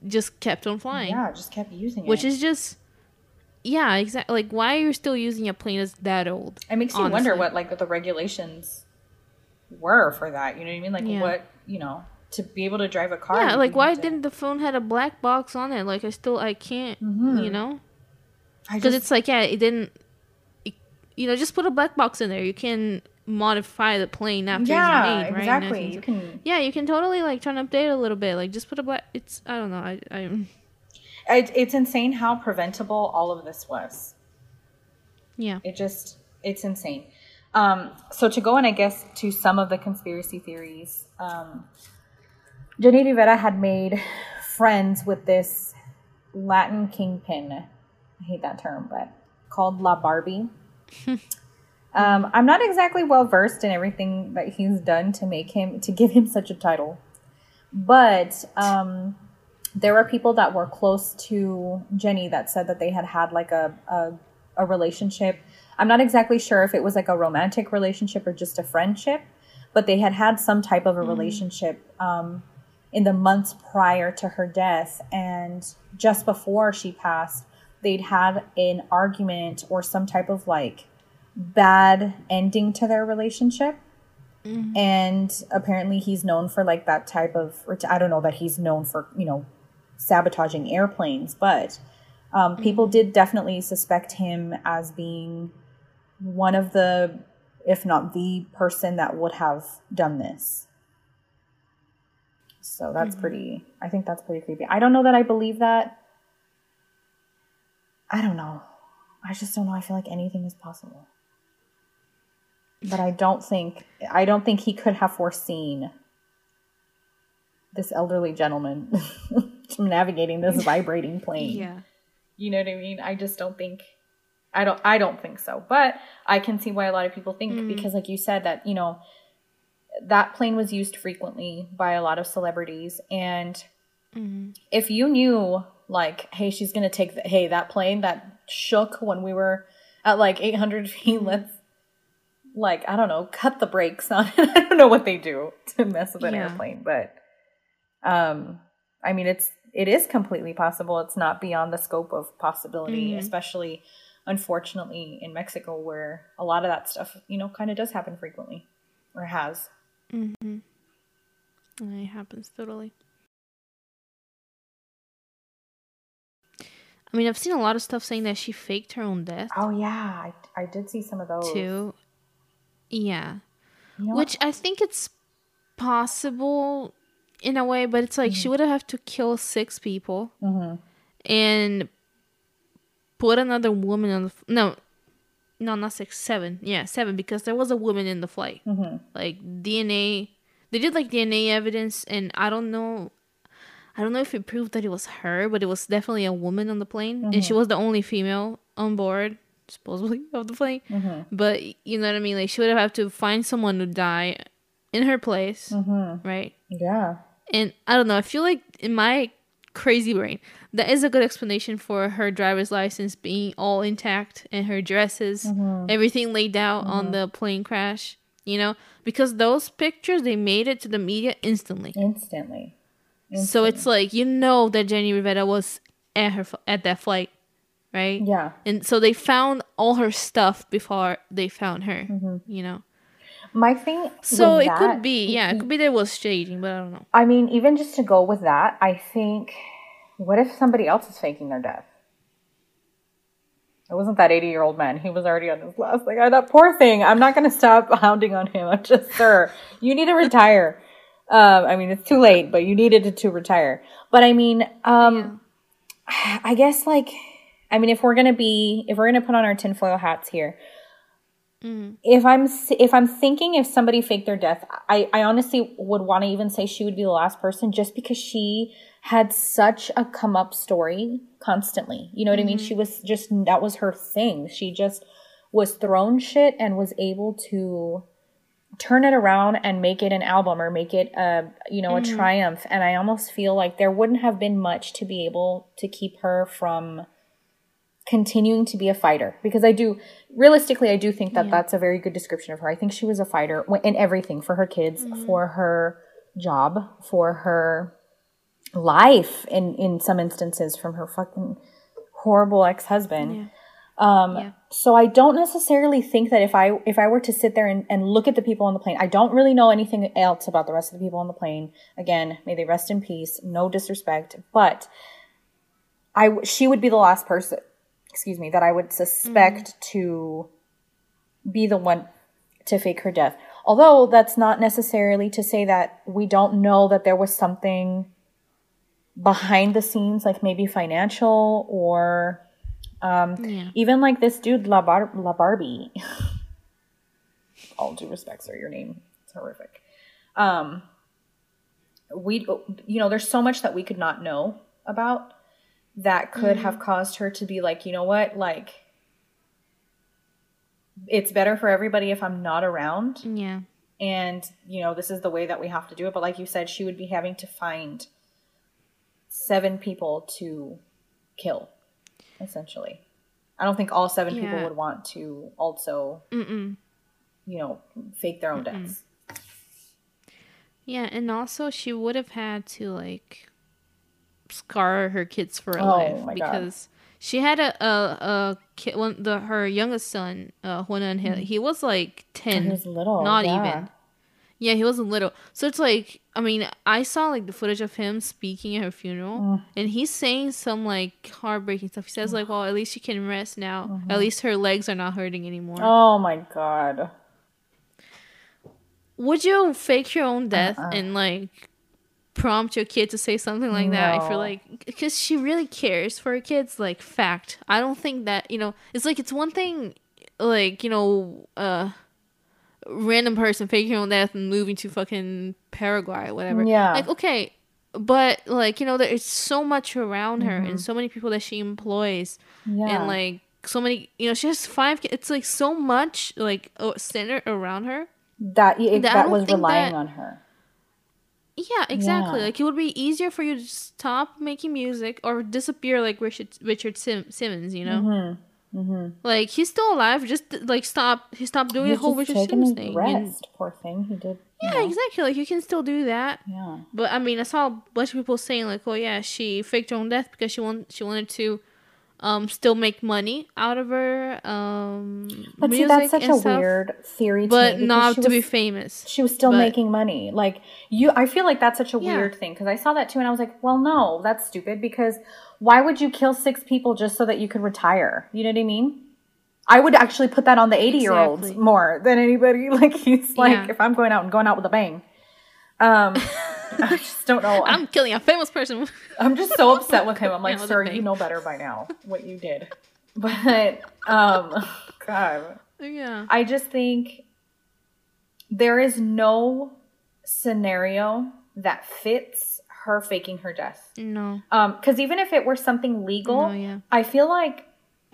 Speaker 1: just kept on flying.
Speaker 3: Yeah, just kept using it.
Speaker 1: Which is just yeah, exactly. Like why are you still using a plane that's that old?
Speaker 3: It makes you wonder what like the regulations were for that. You know what I mean? Like
Speaker 1: Yeah.
Speaker 3: what you know to be able to drive a car.
Speaker 1: Yeah, like why
Speaker 3: to-
Speaker 1: didn't the phone had a black box on it? Like I still I can't, mm-hmm. you know? Because
Speaker 3: just,
Speaker 1: it's like yeah, it didn't. It, you know, just put a black box in there. You can modify the plane after
Speaker 3: yeah,
Speaker 1: it's made, right?
Speaker 3: exactly. You can.
Speaker 1: yeah, you can totally like try and update a little bit. Like just put a black. It's I don't know. I I
Speaker 3: It, it's insane how preventable all of this was.
Speaker 1: yeah.
Speaker 3: It just it's insane. Um, so to go in, I guess, to some of the conspiracy theories, um, Jenni Rivera had made friends with this Latin kingpin
Speaker 2: I hate that term, but called La Barbie. um, I'm not exactly well versed in everything that he's done to make him to give him such a title, but um, there are people that were close to Jenni that said that they had had like a, a a relationship. I'm not exactly sure if it was like a romantic relationship or just a friendship, but they had had some type of a relationship um, in the months prior to her death. And just before she passed, they'd had an argument or some type of like bad ending to their relationship. Mm-hmm. And apparently, he's known for like that type of, I don't know that he's known for, you know, sabotaging airplanes, but um, mm-hmm. people did definitely suspect him as being one of the, if not the person that would have done this. So that's mm-hmm. pretty, I think that's pretty creepy. I don't know that I believe that. I don't know. I just don't know. I feel like anything is possible. But I don't think, I don't think he could have foreseen this elderly gentleman navigating this vibrating plane.
Speaker 1: Yeah.
Speaker 2: You know what I mean? I just don't think I don't I don't think so. But I can see why a lot of people think mm. because like you said that, you know, that plane was used frequently by a lot of celebrities and mm-hmm. if you knew like hey she's going to take the, hey that plane that shook when we were at like 800 feet mm-hmm. let's like I don't know cut the brakes on it. I don't know what they do to mess with an
Speaker 1: Yeah.
Speaker 2: airplane but um I mean it's it is completely possible. It's not beyond the scope of possibility,
Speaker 1: Mhm.
Speaker 2: especially unfortunately in Mexico where a lot of that stuff, you know, kind of does happen frequently or has.
Speaker 1: Mm-hmm. It happens totally. I mean, I've seen a lot of stuff saying that she faked her own death
Speaker 2: Oh yeah, I, I did see some of those.
Speaker 1: too. Yeah.
Speaker 2: You know
Speaker 1: Which I think it's possible in a way, but it's like she would have to kill six people?
Speaker 2: Mhm.
Speaker 1: and put another woman on the f- no, no, not six, seven. Yeah, seven because there was a woman in the flight.
Speaker 2: Mhm.
Speaker 1: Like DNA, they did like DNA evidence, and I don't know. I don't know if it proved that it was her, but it was definitely a woman on the plane, and she was the only female on board, supposedly of the plane.
Speaker 2: Mhm.
Speaker 1: But you know what I mean? Like she would have to find someone to die in her place,
Speaker 2: Mhm.
Speaker 1: right?
Speaker 2: Yeah.
Speaker 1: And I don't know. I feel like in my crazy brain, that is a good explanation for her driver's license being all intact and her dresses, everything laid out on the plane crash. You know, because those pictures they made it to the media instantly.
Speaker 2: Instantly.
Speaker 1: So it's like you know that Jenni Rivera was at her at that flight, right?
Speaker 2: Yeah.
Speaker 1: And so they found all her stuff before they found her. You know,
Speaker 2: My thing
Speaker 1: so it
Speaker 2: that-
Speaker 1: could be yeah, it could be there was staging, but I don't know.
Speaker 2: I mean, even just to go with that, I think, what if somebody else is faking their death? It wasn't that 80 year old man. He was already on his last. Like, oh, that poor thing. I'm not going to stop hounding on him. I'm just, sir, you need to retire. Um, I mean, it's too late, but you needed to, to retire. But I mean, um, I guess like, I mean, if we're going to be, if we're going to put on our tinfoil hats here, mm-hmm. if I'm if I'm thinking if somebody faked their death, I I honestly would want to even say she would be the last person just because she had such a come up story constantly. You know what I mean? Mm-hmm. She was just that was her thing. She just was thrown shit and was able to turn it around and make it an album or make it a you know a mm-hmm. triumph and i almost feel like there wouldn't have been much to be able to keep her from continuing to be a fighter because i do realistically i do think that that's a very good description of her. I think she was a fighter in everything for her kids for her job for her life in in some instances from her fucking horrible ex-husband. Um
Speaker 1: Yeah.
Speaker 2: so i don't necessarily think that if i if i were to sit there and, and look at the people on the plane i don't really know anything else about the rest of the people on the plane. Again may they rest in peace no disrespect but i she would be the last person excuse me that i would suspect to be the one to fake her death although that's not necessarily to say that we don't know that there was something behind the scenes like maybe financial or
Speaker 1: Yeah.
Speaker 2: even like this dude La, Bar- La Barbie. All due respect, sir, your name it's horrific. Um, we, you know, there's so much that we could not know about, that could have mm. caused her to be like, you know what, like it's better for everybody if I'm not around.
Speaker 1: Yeah.
Speaker 2: And, you know, this is the way that we have to do it. But like you said, she would be having to find seven people to kill, essentially. I don't think all seven people would want to also,
Speaker 1: Mm-mm.
Speaker 2: you know, fake their own deaths.
Speaker 1: Yeah, and also she would have had to like scar her kids for
Speaker 2: Oh,
Speaker 1: life
Speaker 2: my God.
Speaker 1: because she had a a, a kid. One the her youngest son, uh, Juanan, he, he was like ten.
Speaker 2: He was little,
Speaker 1: not
Speaker 2: yeah.
Speaker 1: even. Yeah, he wasn't little. So it's like, I mean, I saw like the footage of him speaking at her funeral,
Speaker 2: Mm.
Speaker 1: and he's saying some like heartbreaking stuff. He says like, "Well, at least she can rest now.
Speaker 2: Mm-hmm.
Speaker 1: At least her legs are not hurting anymore."
Speaker 2: Oh my god.
Speaker 1: Would you fake your own death
Speaker 2: Uh-uh.
Speaker 1: and like prompt your kid to say something like that? If you're like, because she really cares for her kids, like fact. I don't think that you know. It's like it's one thing, like you know, uh, random person faking your own death and moving to fucking Paraguay, whatever.
Speaker 2: Yeah.
Speaker 1: Like okay, but like you know, there's so much around her and so many people that she employs
Speaker 2: Mm-hmm. Yeah.
Speaker 1: and like so many. You know, she has five. It's like so much like centered around her.
Speaker 2: that
Speaker 1: that-
Speaker 2: that was relying
Speaker 1: that-
Speaker 2: on her.
Speaker 1: Yeah, exactly.
Speaker 2: Yeah.
Speaker 1: Like it would be easier for you to stop making music or disappear like Richard Richard Sim- Simmons, you know?
Speaker 2: Mm-hmm.
Speaker 1: Like he's still alive, just like stop he stopped doing
Speaker 2: He's
Speaker 1: the whole Richard Simmons thing. and-
Speaker 2: Poor thing. He did.
Speaker 1: yeah,
Speaker 2: know.
Speaker 1: exactly. Like you can still do that.
Speaker 2: Yeah.
Speaker 1: But I mean, I saw a bunch of people saying like, "Oh yeah, she faked her own death because she want she wanted to um still make money out of her um
Speaker 2: But see, that's such a
Speaker 1: stuff,
Speaker 2: weird theory to
Speaker 1: but
Speaker 2: me
Speaker 1: not to
Speaker 2: was,
Speaker 1: be famous."
Speaker 2: She was still
Speaker 1: but-
Speaker 2: making money. Like you, I feel like that's such a
Speaker 1: Yeah.
Speaker 2: weird thing because I saw that too, and I was like, well, no, that's stupid. Because why would you kill six people just so that you could retire? You know what I mean? I would actually put that on the eighty-year-olds
Speaker 1: Exactly.
Speaker 2: more than anybody. Like he's like,
Speaker 1: Yeah.
Speaker 2: if I'm going out and going out with a bang. Um, I just don't know.
Speaker 1: I'm killing a famous person.
Speaker 2: I'm just so upset with him. I'm like, sir, you know better by now what you did. But um, God,
Speaker 1: yeah.
Speaker 2: I just think there is no scenario that fits her faking her death.
Speaker 1: No.
Speaker 2: Um, because even if it were something legal,
Speaker 1: No, yeah.
Speaker 2: I feel like,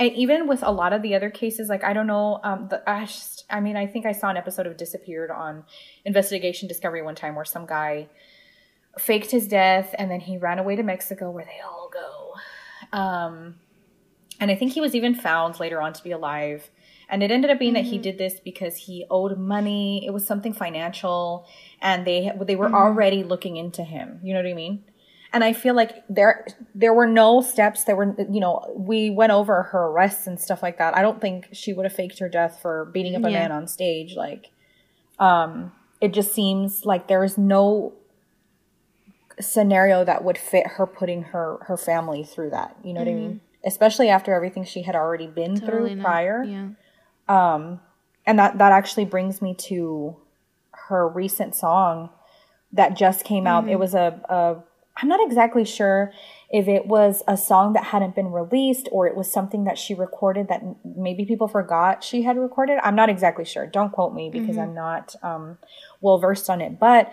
Speaker 2: and even with a lot of the other cases, like I don't know, um, the, I just, I mean, I think I saw an episode of Disappeared on Investigation Discovery one time where some guy faked his death and then he ran away to Mexico where they all go. Um, and I think he was even found later on to be alive. And it ended up being that he did this because he owed money. It was something financial, and they they were already looking into him. You know what I mean? And I feel like there there were no steps. There were you know we went over her arrests and stuff like that. I don't think she would have faked her death for beating up a
Speaker 1: Yeah.
Speaker 2: man on stage. Like, um, it just seems like there is no scenario that would fit her putting her her family through that. You know what I mean? Especially after everything she had already been
Speaker 1: Mm-hmm. Totally
Speaker 2: through
Speaker 1: not.
Speaker 2: prior.
Speaker 1: Yeah.
Speaker 2: Um, and that that actually brings me to her recent song that just came out.
Speaker 1: Mm-hmm.
Speaker 2: It was a, a I'm not exactly sure if it was a song that hadn't been released or it was something that she recorded that maybe people forgot she had recorded. I'm not exactly sure. Don't quote me because I'm not um, well versed on it. But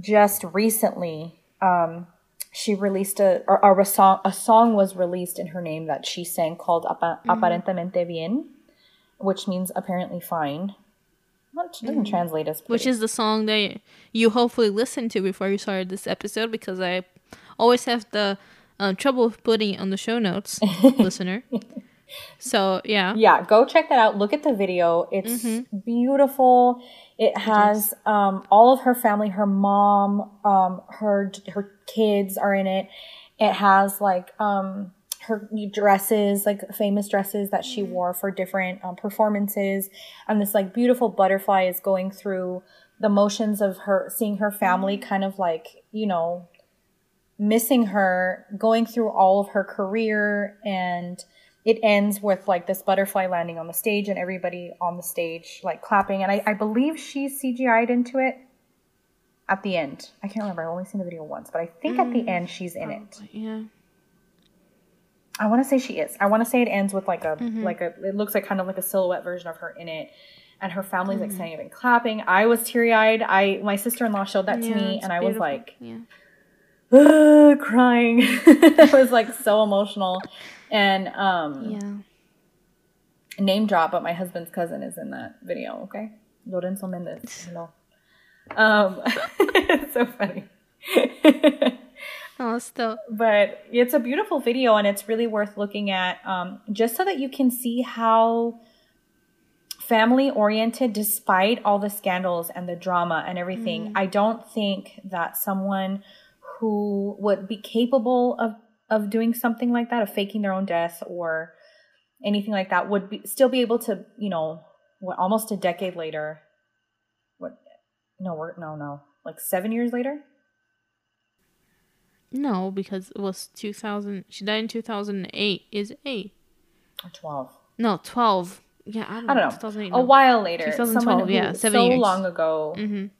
Speaker 2: just recently, um, she released a or, or a song. A song was released in her name that she sang called Apa- "Aparentemente Bien," which means apparently fine. Doesn't translate as
Speaker 1: Which is the song that you hopefully listened to before you started this episode because I always have the uh, trouble putting it on the show notes, listener. So yeah.
Speaker 2: yeah go check that out. Look at the video. It's beautiful. It has um, all of her family her mom um, her her kids are in it. It has like um, her dresses like famous dresses that she mm-hmm. wore for different um, performances. And this like beautiful butterfly is going through the motions of her seeing her family mm-hmm. kind of like you know missing her going through all of her career. And it ends with like this butterfly landing on the stage and everybody on the stage like clapping. And i, I believe she's cgi'd into it at the end. I can't remember. I've only seen the video once but i think at the mm. end she's in it.
Speaker 1: Yeah.
Speaker 2: I want to say she is i want to say it ends with like a like a it looks like kind of like a silhouette version of her in it and her family's like standing up and clapping i was teary-eyed i my sister-in-law showed that to me and i was like
Speaker 1: yeah.
Speaker 2: uh, crying. it was like so emotional. And um
Speaker 1: Yeah.
Speaker 2: name drop, but my husband's cousin is in that video, okay? Lorenzo Mendez. Hello. Um it's so funny.
Speaker 1: Oh, still.
Speaker 2: but it's a beautiful video and it's really worth looking at um, just so that you can see how family oriented despite all the scandals and the drama and everything i don't think that someone who would be capable of of doing something like that of faking their own death or anything like that would be, still be able to you know what almost a decade later what no we're no no like seven years later
Speaker 1: No, because it was 2000. She died in 2008. Is 8?
Speaker 2: or 12
Speaker 1: No, 12. Yeah, I don't know.
Speaker 2: I don't know.
Speaker 1: 2008.
Speaker 2: a
Speaker 1: no.
Speaker 2: while later,
Speaker 1: 2012, yeah, seven
Speaker 2: so
Speaker 1: years.
Speaker 2: long ago.
Speaker 1: Mhm.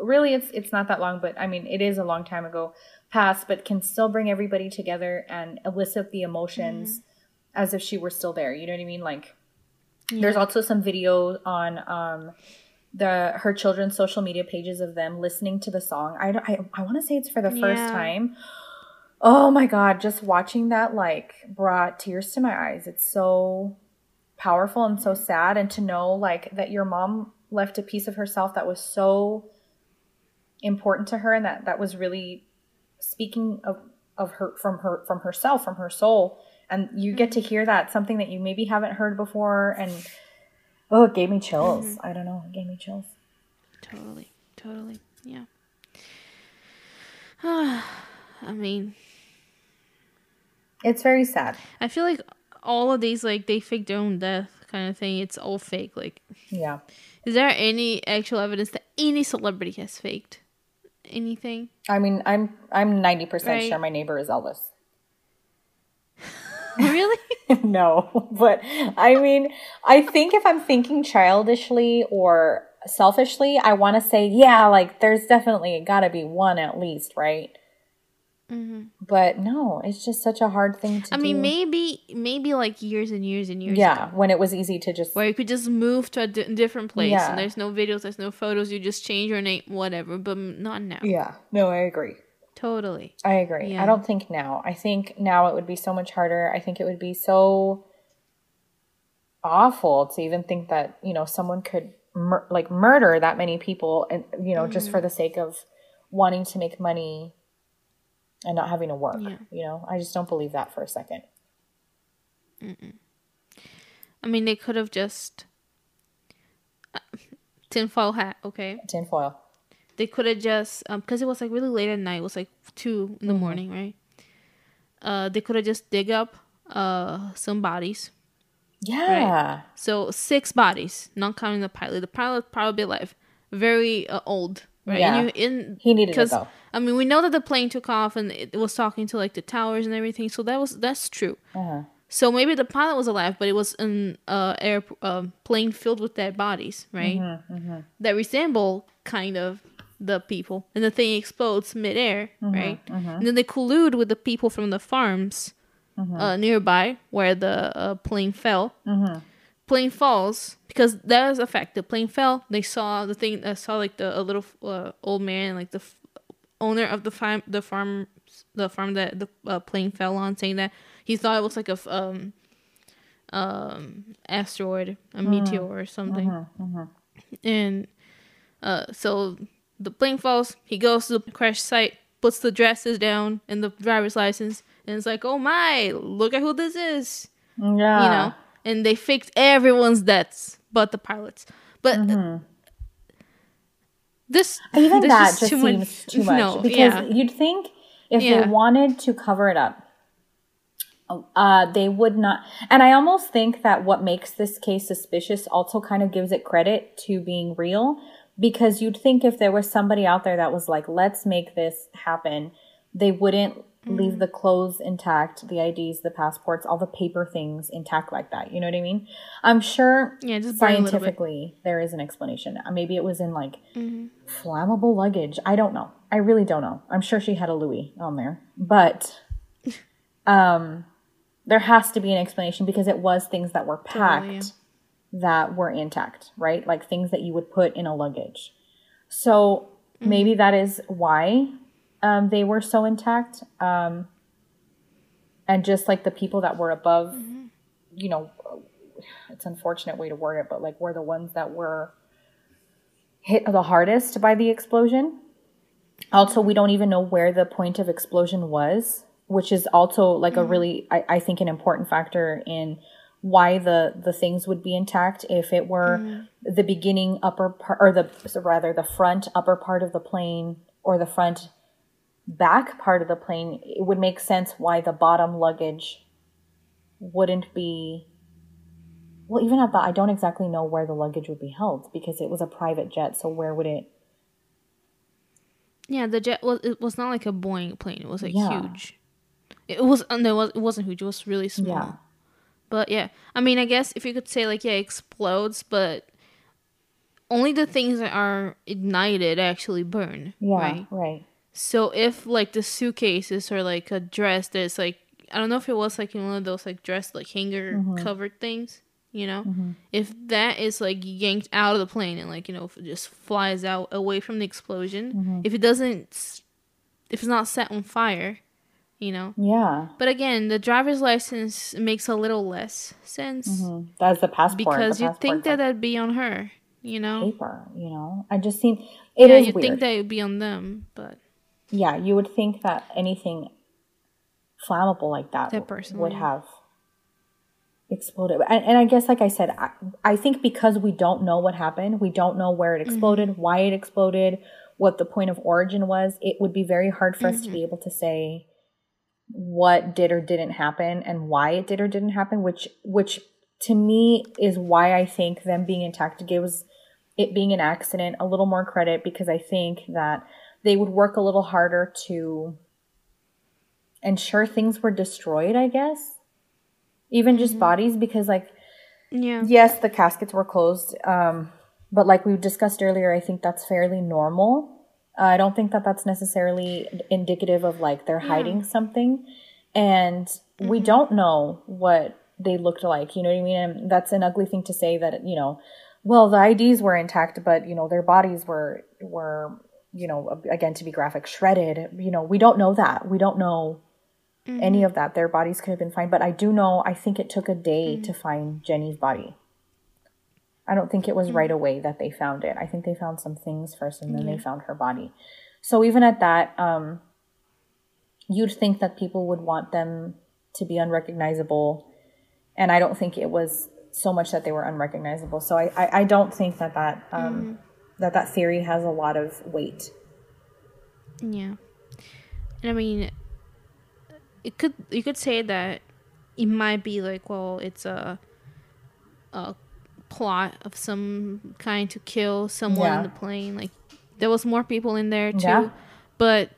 Speaker 2: Really, it's it's not that long, but I mean, it is a long time ago past, but can still bring everybody together and elicit the emotions
Speaker 1: Mm-hmm.
Speaker 2: as if she were still there. You know what I mean? Like, there's also some video on um the her children's social media pages of them listening to the song. I I, I want to say it's for the first
Speaker 1: Yeah.
Speaker 2: time. Oh my god, just watching that like brought tears to my eyes. It's so powerful and so sad and to know like that your mom left a piece of herself that was so important to her and that that was really speaking of of her from her from herself from her soul and you get to mm-hmm. hear that something that you maybe haven't heard before and oh it gave me chills mm-hmm. i don't know it gave me chills
Speaker 1: Totally. Totally. Yeah. I mean,
Speaker 2: it's very sad
Speaker 1: I feel like all of these, like, they fake their own death kind of thing. It's all fake. Like,
Speaker 2: yeah
Speaker 1: is there any actual evidence that any celebrity has faked anything?
Speaker 2: i mean i'm i'm 90%
Speaker 1: Right.
Speaker 2: sure my neighbor is elvis
Speaker 1: really?
Speaker 2: no, but I mean, I think if I'm thinking childishly or selfishly, I want to say, yeah, like there's definitely got to be one at least, right? Mm-hmm. But no, it's just such a hard thing to do.
Speaker 1: I
Speaker 2: do.
Speaker 1: mean, maybe, maybe like years and years and years.
Speaker 2: yeah,
Speaker 1: ago,
Speaker 2: when it was easy to just
Speaker 1: where you could just move to a different place
Speaker 2: Yeah.
Speaker 1: and there's no videos, there's no photos. You just change your name, whatever. But not now.
Speaker 2: yeah. No, I agree.
Speaker 1: Totally.
Speaker 2: I agree.
Speaker 1: Yeah.
Speaker 2: I don't think now. I think now it would be so much harder. I think it would be so awful to even think that, you know, someone could mur- like murder that many people and you know, just for
Speaker 1: Mm-hmm.
Speaker 2: the sake of wanting to make money and not having to work,
Speaker 1: Yeah.
Speaker 2: you know? I just don't believe that for a second.
Speaker 1: I mean, they could have just uh, tinfoil hat. Okay.
Speaker 2: Tinfoil.
Speaker 1: They could have just um because it was like really late at night it was like 2 in the morning right uh they could have just dig up uh some bodies
Speaker 2: Yeah.
Speaker 1: so six bodies not counting the pilot the pilot probably alive very uh, old right
Speaker 2: Yeah.
Speaker 1: and you in
Speaker 2: He needed to
Speaker 1: because
Speaker 2: go.
Speaker 1: i mean we know that the plane took off and it was talking to like the towers and everything so that was that's true
Speaker 2: Uh-huh.
Speaker 1: so maybe the pilot was alive, but it was an uh, air uh, plane filled with dead bodies, right?
Speaker 2: Mm-hmm,
Speaker 1: That resemble kind of the people, and the thing explodes midair,
Speaker 2: Mm-hmm,
Speaker 1: right? And then they collude with the people from the farms
Speaker 2: Mm-hmm.
Speaker 1: uh, nearby where the uh, plane fell. Plane falls because that was a fact. The plane fell. They saw the thing. Uh, saw like the a little uh, old man, like the f- owner of the farm, the farm, the farm that the uh, plane fell on, saying that he thought it was like a f- um, um, asteroid, a meteor or something. And uh, so the plane falls. He goes to the crash site, puts the dresses down and the driver's license, and it's like, oh my, look at who this is
Speaker 2: Yeah.
Speaker 1: you know and they faked everyone's deaths but the pilots but uh, this
Speaker 2: Even
Speaker 1: this
Speaker 2: that
Speaker 1: is
Speaker 2: just seems too much
Speaker 1: no,
Speaker 2: because
Speaker 1: yeah.
Speaker 2: you'd think if
Speaker 1: Yeah.
Speaker 2: they wanted to cover it up, uh, they would not. And I almost think that what makes this case suspicious also kind of gives it credit to being real because you'd think if there was somebody out there that was like, let's make this happen, they wouldn't
Speaker 1: Mm-hmm.
Speaker 2: leave the clothes intact, the IDs, the passports, all the paper things intact like that. You know what I mean? I'm sure
Speaker 1: Yeah, just burn a little bit.
Speaker 2: scientifically there is an explanation. Uh, Maybe it was in like
Speaker 1: Mm-hmm.
Speaker 2: flammable luggage. I don't know. I really don't know. I'm sure she had a Louis on there, but um, there has to be an explanation because it was things that were packed
Speaker 1: Totally,
Speaker 2: that were intact, right? Like things that you would put in a luggage. So
Speaker 1: Mm-hmm.
Speaker 2: maybe that is why. um, they were so intact. Um, and just like the people that were above, you know, it's unfortunate way to word it, but like were the ones that were hit the hardest by the explosion. Also, we don't even know where the point of explosion was, which is also like a really, I, I think, an important factor in why the the things would be intact if it were mm. the beginning upper part or the so rather the front upper part of the plane or the front back part of the plane it would make sense why the bottom luggage wouldn't be well even at that i don't exactly know where the luggage would be held because it was a private jet so where would it
Speaker 1: Yeah, the jet was it was not like a Boeing plane. It was like
Speaker 2: Yeah.
Speaker 1: huge. It was no, it wasn't huge. It was really small.
Speaker 2: Yeah.
Speaker 1: But yeah, I mean, I guess if you could say like yeah, it explodes, but only the things that are ignited actually burn.
Speaker 2: yeah
Speaker 1: Right.
Speaker 2: right
Speaker 1: So if like the suitcases or like a dress that's like I don't know if it was like in one of those like dress like hanger
Speaker 2: Mm-hmm.
Speaker 1: covered things, you know, if that is like yanked out of the plane and like you know if it just flies out away from the explosion,
Speaker 2: Mm-hmm.
Speaker 1: if it doesn't, if it's not set on fire, you know.
Speaker 2: yeah
Speaker 1: But again, the driver's license makes a little less sense
Speaker 2: Mhm. that's the passport
Speaker 1: because
Speaker 2: the
Speaker 1: you'd think that that'd be on her, you know.
Speaker 2: paper you know i just seem it
Speaker 1: yeah, you'd
Speaker 2: weird
Speaker 1: think that it'd be on them, but
Speaker 2: yeah, you would think that anything flammable like that,
Speaker 1: That personally.
Speaker 2: would have exploded. And, and I guess, like I said, I, I think because we don't know what happened, we don't know where it exploded, why it exploded, what the point of origin was, it would be very hard for us to be able to say what did or didn't happen and why it did or didn't happen, which, which to me is why I think them being intact gives it being an accident a little more credit because I think that they would work a little harder to ensure things were destroyed, I guess. Even just bodies, because, like,
Speaker 1: yeah.
Speaker 2: yes, the caskets were closed. Um, but, like we discussed earlier, I think that's fairly normal. Uh, I don't think that that's necessarily indicative of, like, they're hiding something. And we mm-hmm. don't know what they looked like. You know what I mean? And that's an ugly thing to say that, you know, well, the IDs were intact, but, you know, their bodies were, were, you know, again, to be graphic, shredded. You know, we don't know that. We don't know any mm-hmm. of that. Their bodies could have been fine. But I do know, I think it took a day to mm-hmm. find Jenni's body. I don't think it was right away that they found it. I think they found some things first and then they found her body. So even at that, um, you'd think that people would want them to be unrecognizable. And I don't think it was so much that they were unrecognizable. So I, I, I don't think that that, um, that that theory has a lot of weight.
Speaker 1: Yeah. And I mean it could you could say that it might be like, well, it's a a plot of some kind to kill someone
Speaker 2: Yeah.
Speaker 1: in the plane. Like there was more people in there too.
Speaker 2: Yeah.
Speaker 1: But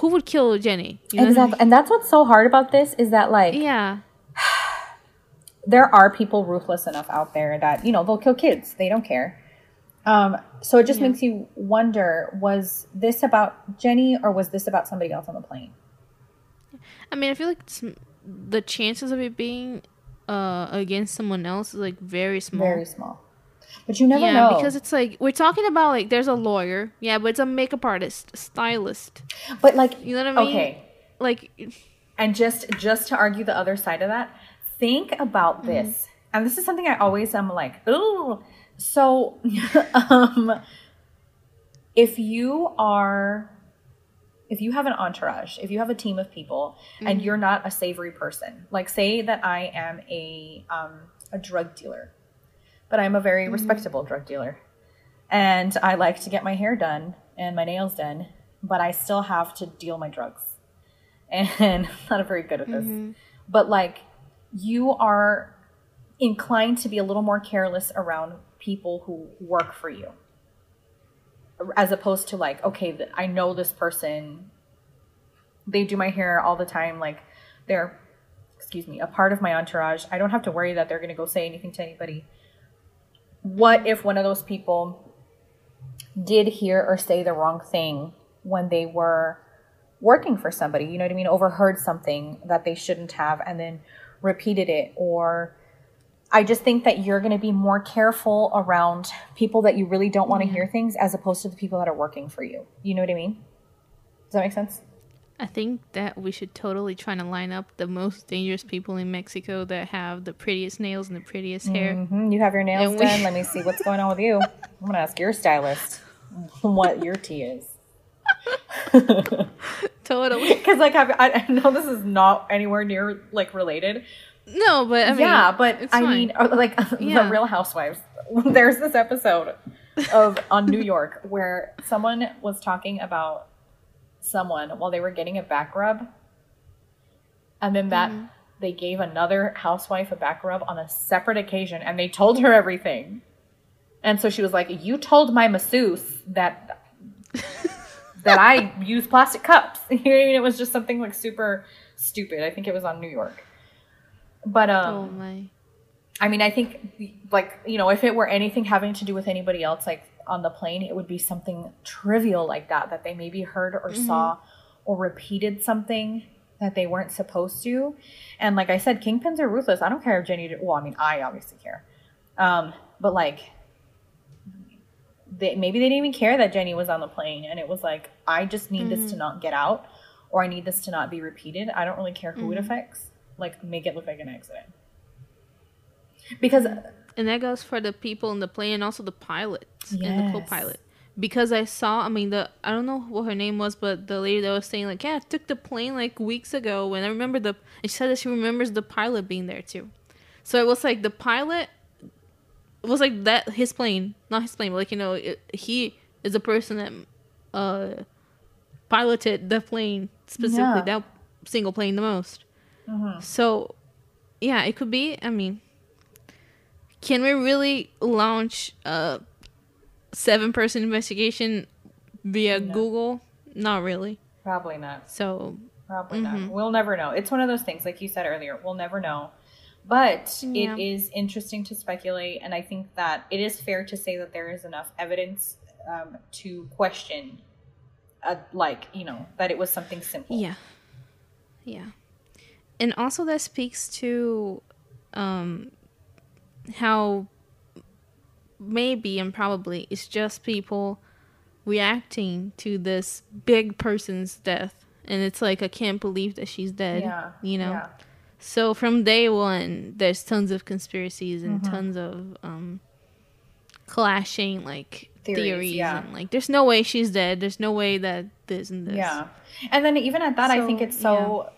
Speaker 1: who would kill Jenni? You know I
Speaker 2: Exactly. And that's what's so hard about this is that like?
Speaker 1: Yeah.
Speaker 2: there are people ruthless enough out there that you know they'll kill kids they don't care um, so it just makes you wonder was this about jenni or was this about somebody else on the plane
Speaker 1: I mean, I feel like the chances of it being uh against someone else is like very small.
Speaker 2: very small. But you never
Speaker 1: yeah,
Speaker 2: know.
Speaker 1: because it's like we're talking about like there's a lawyer, yeah, but it's a makeup artist, stylist.
Speaker 2: but like
Speaker 1: You know what I mean?
Speaker 2: okay.
Speaker 1: Like
Speaker 2: and just just to argue the other side of that think about this. And this is something i always am like ooh. So um if you are if you have an entourage if you have a team of people and mm-hmm. you're not a savory person like say that i am a um a drug dealer but i'm a very mm-hmm. respectable drug dealer and i like to get my hair done and my nails done but i still have to deal my drugs and I'm not very good at this. Mm-hmm. But like you are inclined to be a little more careless around people who work for you. As opposed to like, okay, I know this person. They do my hair all the time like they're excuse me, a part of my entourage. I don't have to worry that they're going to go say anything to anybody. What if one of those people did hear or say the wrong thing when they were working for somebody, you know what I mean, overheard something that they shouldn't have and then repeated it or I just think that you're going to be more careful around people that you really don't want to hear things as opposed to the people that are working for you. You know what I mean? Does that make sense?
Speaker 1: I think that we should totally try to line up the most dangerous people in Mexico that have the prettiest nails and the prettiest hair.
Speaker 2: hmm You have your nails
Speaker 1: And we-
Speaker 2: done. Let me see what's going on with you. I'm gonna ask your stylist what your tea is.
Speaker 1: Totally.
Speaker 2: Because like I've, I I know this is not anywhere near like related.
Speaker 1: No, but I mean,
Speaker 2: yeah, but
Speaker 1: it's
Speaker 2: I
Speaker 1: fine.
Speaker 2: mean, like
Speaker 1: Yeah.
Speaker 2: the Real Housewives. There's this episode of on New York where someone was talking about someone while they were getting a back rub, and then that
Speaker 1: Mm-hmm.
Speaker 2: they gave another housewife a back rub on a separate occasion, and they told her everything. And so she was like, "You told my masseuse that that I use plastic cups." You know, what I mean? it was just something like super stupid. I think it was on New York. But um,
Speaker 1: oh my.
Speaker 2: I mean, I think like you know, if it were anything having to do with anybody else, like on the plane, it would be something trivial like that that they maybe heard or saw or repeated something that they weren't supposed to. And like I said, kingpins are ruthless. I don't care if Jenni. Did, well, I mean, I obviously care, um, but like. They, maybe they didn't even care that Jenni was on the plane, and it was like, I just need this to not get out, or I need this to not be repeated. I don't really care who it affects. Like, make it look like an accident. Because
Speaker 1: And that goes for the people in the plane and also the pilots and the
Speaker 2: Yes.
Speaker 1: co-pilot. Because I saw, I mean, the I don't know what her name was, but the lady that was saying like, yeah, I took the plane like weeks ago, and I remember the. And she said that she remembers the pilot being there too. So it was like the pilot it was like that his plane, not his plane, but like you know, it, he is a person that uh piloted the plane specifically
Speaker 2: Yeah.
Speaker 1: that single plane the most. So yeah, it could be. I mean, can we really launch a seven person investigation via Google? Not really.
Speaker 2: probably not.
Speaker 1: So
Speaker 2: Probably not. We'll never know. It's one of those things, like you said earlier, we'll never know. But
Speaker 1: Yeah.
Speaker 2: it is interesting to speculate, and I think that it is fair to say that there is enough evidence um, to question, uh, like you know, that it was something simple.
Speaker 1: yeah, yeah, and also that speaks to um how maybe and probably it's just people reacting to this big person's death and it's like i can't believe that she's dead
Speaker 2: Yeah,
Speaker 1: you know
Speaker 2: yeah.
Speaker 1: So from day one, there's tons of conspiracies and
Speaker 2: Mm-hmm.
Speaker 1: tons of um, clashing like
Speaker 2: Theories,
Speaker 1: theories,
Speaker 2: yeah.
Speaker 1: and like there's no way she's dead. There's no way that this and this.
Speaker 2: Yeah. And then even at that, I think it's so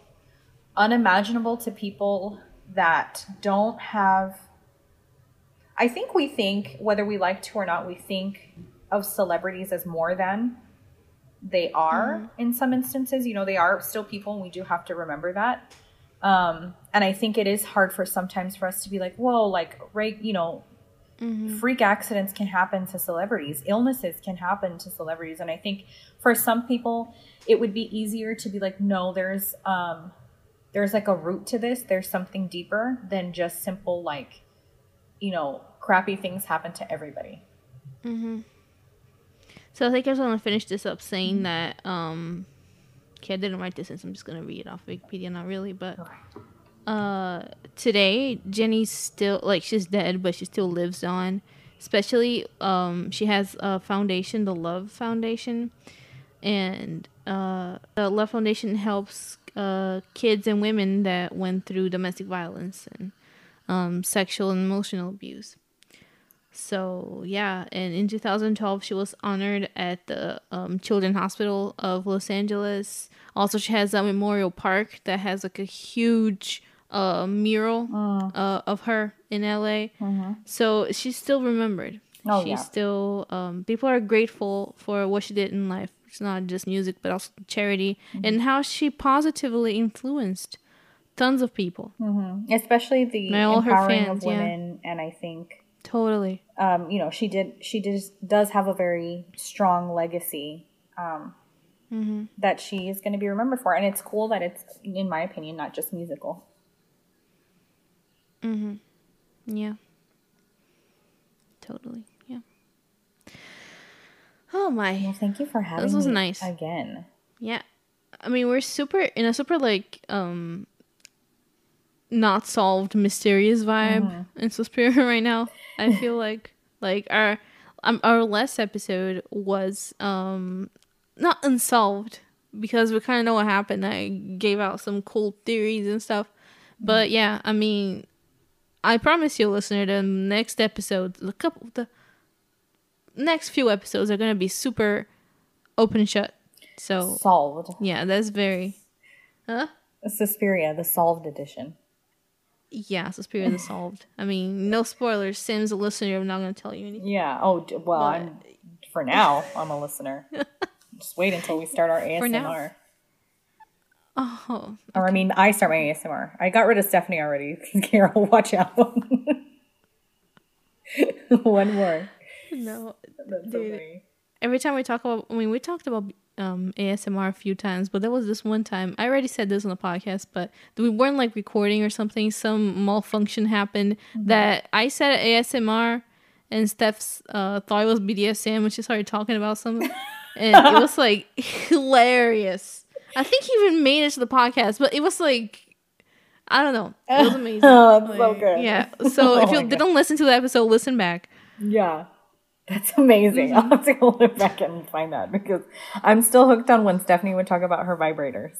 Speaker 2: unimaginable to people that don't have. I think we think, whether we like to or not, we think of celebrities as more than they are in some instances. You know, they are still people, and we do have to remember that. Um, and I think it is hard for sometimes for us to be like, whoa, like, right, you know, freak accidents can happen to celebrities illnesses can happen to celebrities and i think for some people it would be easier to be like no there's um there's like a root to this there's something deeper than just simple like you know crappy things happen to everybody
Speaker 1: So I think I just want to finish this up saying
Speaker 2: Mm-hmm.
Speaker 1: that um, okay, I didn't write this in, so I'm just gonna read it off Wikipedia. Not really, but uh, today Jenni's still like she's dead, but she still lives on. Especially, um, she has a foundation, the Love Foundation, and uh, the Love Foundation helps uh, kids and women that went through domestic violence and um, sexual and emotional abuse. So yeah, and in 2012 she was honored at the um, Children's Hospital of Los Angeles. Also, she has a memorial park that has like a huge uh, mural uh, of her in LA. So she's still remembered.
Speaker 2: Oh,
Speaker 1: she's
Speaker 2: yeah.
Speaker 1: still um, people are grateful for what she did in life. It's not just music, but also charity and how she positively influenced tons of people.
Speaker 2: especially the
Speaker 1: all her
Speaker 2: empowering
Speaker 1: fans,
Speaker 2: of
Speaker 1: yeah.
Speaker 2: women and i think
Speaker 1: Totally.
Speaker 2: um, you know, she did. She just does have a very strong legacy um,
Speaker 1: Mm-hmm.
Speaker 2: that she is going to be remembered for, and it's cool that it's, in my opinion, not just musical.
Speaker 1: Yeah. Totally. Oh my.
Speaker 2: Well, thank you for having this
Speaker 1: was
Speaker 2: me
Speaker 1: nice.
Speaker 2: again.
Speaker 1: Yeah. I mean, we're super in a super like um not solved mysterious vibe in Suspiria right now. I feel like like our um, our last episode was um not unsolved, because we kind of know what happened. I gave out some cool theories and stuff. But yeah, I mean, I promise you, listener, the next episode, the couple, the next few episodes are gonna be super open and shut. So
Speaker 2: Solved.
Speaker 1: yeah, that's very, huh?
Speaker 2: Suspiria, the solved edition.
Speaker 1: Yeah, Suspiria is solved. I mean, no spoilers. Sam's a listener. I'm not gonna tell you anything.
Speaker 2: Yeah. Oh, d- well,
Speaker 1: But-
Speaker 2: I'm for now. I'm a listener. Just wait until we start our ASMR.
Speaker 1: For now. Oh,
Speaker 2: Or I mean, I start my ASMR. I got rid of Stephanie already. Carol, watch out. One more.
Speaker 1: no.
Speaker 2: That's so funny.
Speaker 1: Every time we talk about, I mean, we talked about um, ASMR a few times, but there was this one time. I already said this on the podcast, but we weren't like recording or something. Some malfunction happened that I said ASMR, and Steph's uh, thought it was BDSM, when she started talking about something, and it was like hilarious. I think he even made it to the podcast, but it was like. I don't know. It was amazing.
Speaker 2: Oh, it's so good.
Speaker 1: Yeah. So
Speaker 2: Oh
Speaker 1: if you didn't listen to the episode, listen back.
Speaker 2: Yeah. That's amazing. Mm-hmm. I'll have to go look back and find that because I'm still hooked on when Stephanie would talk about her vibrators.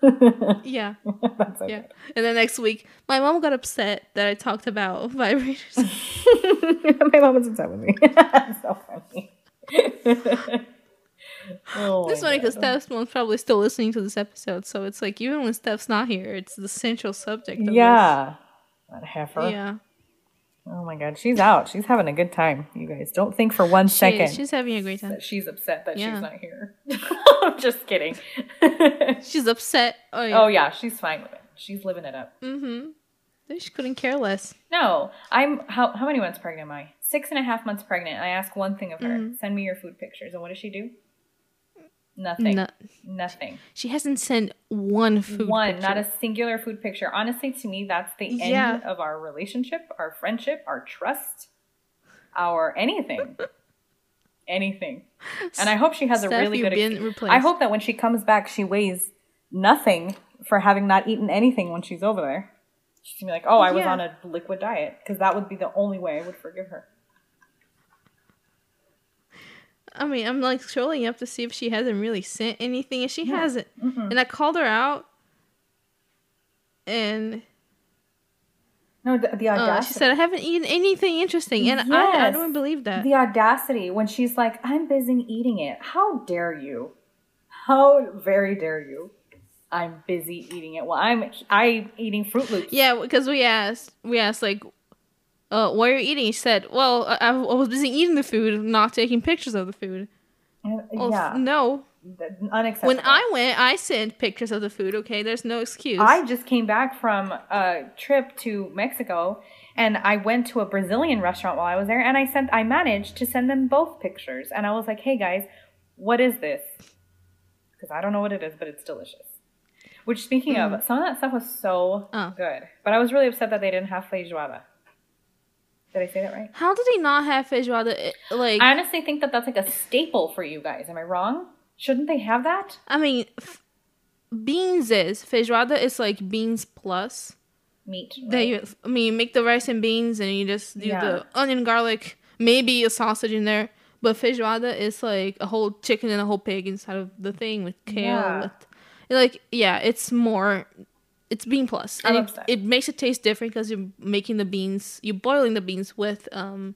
Speaker 1: Yeah.
Speaker 2: That's so
Speaker 1: Yeah. And then next week, my mom got upset that I talked about vibrators.
Speaker 2: My mom was upset with me. That's so funny. oh
Speaker 1: It's funny because Steph's mom's probably still listening to this episode. So it's like, even when Steph's not here, it's the central subject. Of
Speaker 2: Yeah. That heifer.
Speaker 1: Yeah.
Speaker 2: Oh my god, she's out. She's having a good time. You guys don't think for one
Speaker 1: She,
Speaker 2: second
Speaker 1: she's having a great time.
Speaker 2: that she's upset that
Speaker 1: Yeah.
Speaker 2: she's not here. I'm just kidding.
Speaker 1: She's upset. Oh, yeah.
Speaker 2: oh yeah, she's fine with it. She's living it up.
Speaker 1: Mm-hmm. She couldn't care less.
Speaker 2: No, I'm how how many months pregnant am I? Six and a half months pregnant. I ask one thing of her:
Speaker 1: Mm-hmm.
Speaker 2: send me your food pictures. And what does she do? Nothing.
Speaker 1: No,
Speaker 2: Nothing.
Speaker 1: she hasn't sent one food
Speaker 2: One,
Speaker 1: picture.
Speaker 2: not a singular food picture. Honestly, to me, that's the end
Speaker 1: Yeah.
Speaker 2: of our relationship, our friendship, our trust, our anything. anything. And I hope she has a really good. ex-. I hope that when she comes back, she weighs nothing for having not eaten anything when she's over there. She's gonna be like, "Oh, I was on a liquid diet," because that would be the only way I would forgive her.
Speaker 1: I mean, I'm like scrolling up to see if she hasn't really sent anything, and she hasn't. And I called her out, and
Speaker 2: No, the, the
Speaker 1: uh,
Speaker 2: audacity.
Speaker 1: she said, "I haven't eaten anything interesting," and I, I don't believe that.
Speaker 2: the audacity when she's like, "I'm busy eating it." How dare you? How very dare you? I'm busy eating it. Well, I'm I'm eating Froot Loops.
Speaker 1: Yeah, because we asked, we asked like, uh, "What are you eating?" She said, "Well, I, I was busy eating the food, not taking pictures of the food."
Speaker 2: And-
Speaker 1: Well,
Speaker 2: yeah,
Speaker 1: no.
Speaker 2: unacceptable.
Speaker 1: When I went, I sent pictures of the food. Okay, there's no excuse.
Speaker 2: I just came back from a trip to Mexico and I went to a Brazilian restaurant while I was there and I sent I managed to send them both pictures and I was like, "Hey guys, what is this?" Cuz I don't know what it is, but it's delicious. Which speaking of, mm. some of that stuff was so
Speaker 1: Oh.
Speaker 2: good. But I was really upset that they didn't have feijoada. Did I say that right?
Speaker 1: How did he not have feijoada? Like,
Speaker 2: I honestly think that that's like a staple for you guys. Am I wrong? Shouldn't they have that?
Speaker 1: I mean, f- beans is feijoada is like beans plus.
Speaker 2: Meat.
Speaker 1: That you, I mean, you make the rice and beans, and you just do
Speaker 2: Yeah.
Speaker 1: the onion, garlic, maybe a sausage in there. But feijoada is like a whole chicken and a whole pig inside of the thing with kale.
Speaker 2: Yeah.
Speaker 1: With, like, yeah, it's more. It's bean plus,
Speaker 2: I'm
Speaker 1: and it,
Speaker 2: upset.
Speaker 1: it makes it taste different because you're making the beans, you're boiling the beans with um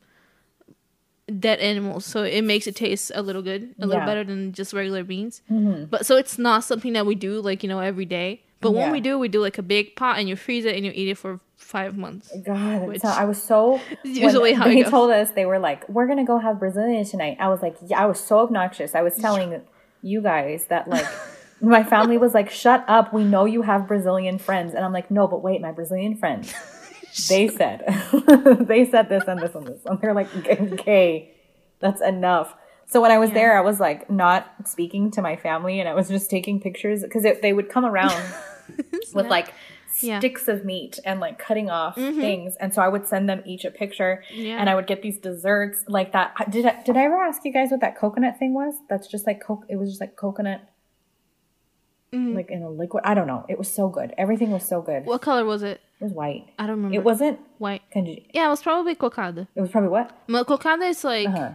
Speaker 1: dead animals, so it makes it taste a little good, a little
Speaker 2: Yeah.
Speaker 1: better than just regular beans. But so it's not something that we do like you know every day. But when
Speaker 2: Yeah.
Speaker 1: we do, we do like a big pot and you freeze it and you eat it for five months.
Speaker 2: God,
Speaker 1: Which-
Speaker 2: I was so.
Speaker 1: Usually
Speaker 2: when
Speaker 1: how
Speaker 2: they told us they were like, "We're gonna go have Brazilian tonight." I was like, "Yeah." I was so obnoxious. I was telling you guys that like my family was like, "Shut up! We know you have Brazilian friends," and I'm like, "No, but wait, my Brazilian friends." they said, they said this and this and this, and they're like, "Okay, that's enough." So when I was there, I was like not speaking to my family, and I was just taking pictures because they would come around with like
Speaker 1: Yeah.
Speaker 2: sticks of meat and like cutting off mm-hmm. things. And so I would send them each a picture
Speaker 1: Yeah.
Speaker 2: and I would get these desserts like that. Did I, did I ever ask you guys what that coconut thing was? That's just like coke. It was just like coconut,
Speaker 1: Mhm.
Speaker 2: like in a liquid. I don't know. It was so good. Everything was so good.
Speaker 1: What color was it?
Speaker 2: It was white.
Speaker 1: I don't remember.
Speaker 2: It wasn't.
Speaker 1: white.
Speaker 2: You,
Speaker 1: Yeah, it was probably cocada.
Speaker 2: it was probably what?
Speaker 1: But cocada is like
Speaker 2: Uh-huh.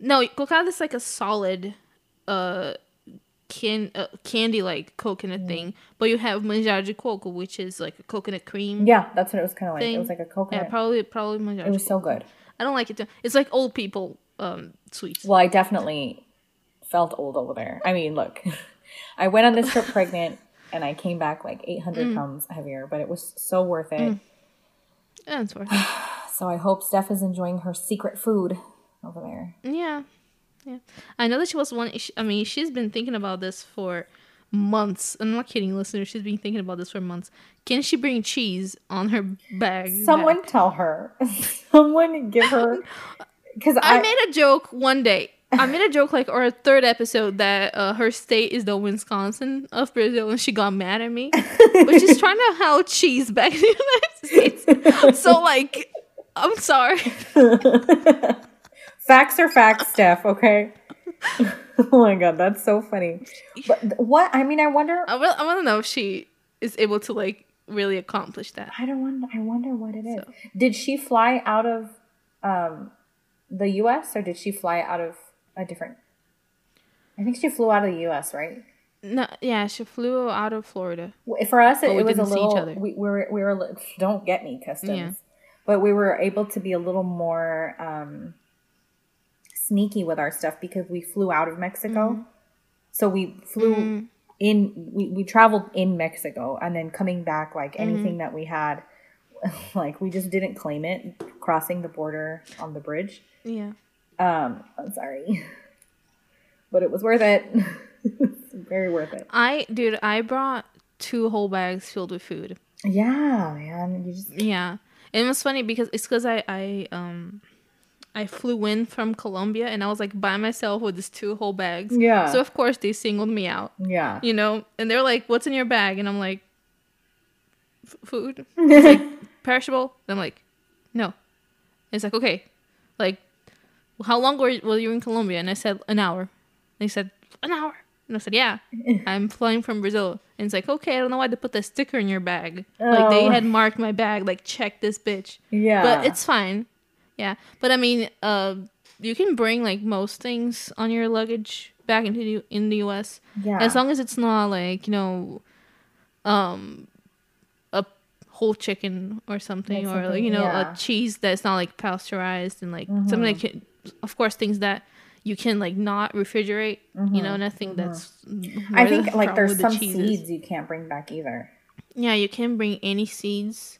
Speaker 1: no, cocada is like a solid, uh, can uh, candy like coconut thing, but you have manjar de coco, which is like a coconut cream.
Speaker 2: Yeah, that's what it was kind of like. It was like a coconut.
Speaker 1: Yeah, probably probably manjar.
Speaker 2: it was so good.
Speaker 1: I don't like it. Too. It's like old people um sweets.
Speaker 2: Well, I definitely felt old over there. I mean, look, I went on this trip pregnant and I came back like 800
Speaker 1: Mm.
Speaker 2: pounds heavier, but it was so worth it.
Speaker 1: Yeah, it's worth it.
Speaker 2: So I hope Steph is enjoying her secret food over there.
Speaker 1: Yeah, yeah. I know that she was one. I mean, she's been thinking about this for months. I'm not kidding, listeners. She's been thinking about this for months. Can she bring cheese on her bag?
Speaker 2: Someone
Speaker 1: back?
Speaker 2: tell her. Someone give her. Because
Speaker 1: I
Speaker 2: I,
Speaker 1: made a joke one day. I made a joke like, or a third episode that uh, her state is the Wisconsin of Brazil, and she got mad at me. but she's trying to how cheese back in the United States. So like, I'm sorry.
Speaker 2: facts are facts, Steph. Okay. oh my god, that's so funny. But what? I mean, I wonder.
Speaker 1: I will. I want to know if she is able to like really accomplish that.
Speaker 2: I don't wonder. I wonder what it is. Did she fly out of um, the U.S. or did she fly out of a different? I think she flew out of the U.S. Right.
Speaker 1: No, yeah, she flew out of Florida.
Speaker 2: For us, it, it was a
Speaker 1: didn't see each
Speaker 2: little.
Speaker 1: other.
Speaker 2: We, we were. We were. Don't get me customs.
Speaker 1: Yeah.
Speaker 2: But we were able to be a little more um, sneaky with our stuff because we flew out of Mexico.
Speaker 1: Mm-hmm.
Speaker 2: So we flew
Speaker 1: Mm.
Speaker 2: in. We, we traveled in Mexico and then coming back, like
Speaker 1: Mm-hmm.
Speaker 2: anything that we had, like we just didn't claim it crossing the border on the bridge.
Speaker 1: Yeah.
Speaker 2: Um, I'm sorry, but it was worth it. Very worth it.
Speaker 1: I, dude, I brought two whole bags filled with food.
Speaker 2: Yeah, man. You just
Speaker 1: Yeah. It was funny because it's because I, I, um, I flew in from Colombia and I was like by myself with these two whole bags.
Speaker 2: Yeah.
Speaker 1: So of course they singled me out,
Speaker 2: yeah.
Speaker 1: you know, and they're like, "What's in your bag?" And I'm like, "F- "Food." Like perishable. And I'm like, "No." And it's like, "Okay, like, how long were were you in Colombia?" And I said, "An hour." They said, "An hour." And I said, "Yeah, I'm flying from Brazil." And it's like, "Okay, I don't know why they put the sticker in your bag. Like they
Speaker 2: Oh.
Speaker 1: had marked my bag, like check this bitch."
Speaker 2: Yeah.
Speaker 1: But it's fine. Yeah. But I mean, uh, you can bring like most things on your luggage back into the, in the US
Speaker 2: yeah.
Speaker 1: as long as it's not like, you know, um a whole chicken or something
Speaker 2: Like
Speaker 1: or like, you know,
Speaker 2: yeah. Mm-hmm.
Speaker 1: a cheese that's not like pasteurized and like something that can of course things that you can like not refrigerate, you know, nothing that's
Speaker 2: Mm-hmm. I
Speaker 1: the
Speaker 2: think like there's
Speaker 1: the
Speaker 2: some
Speaker 1: is.
Speaker 2: seeds you can't bring back either.
Speaker 1: Yeah, you can bring any seeds,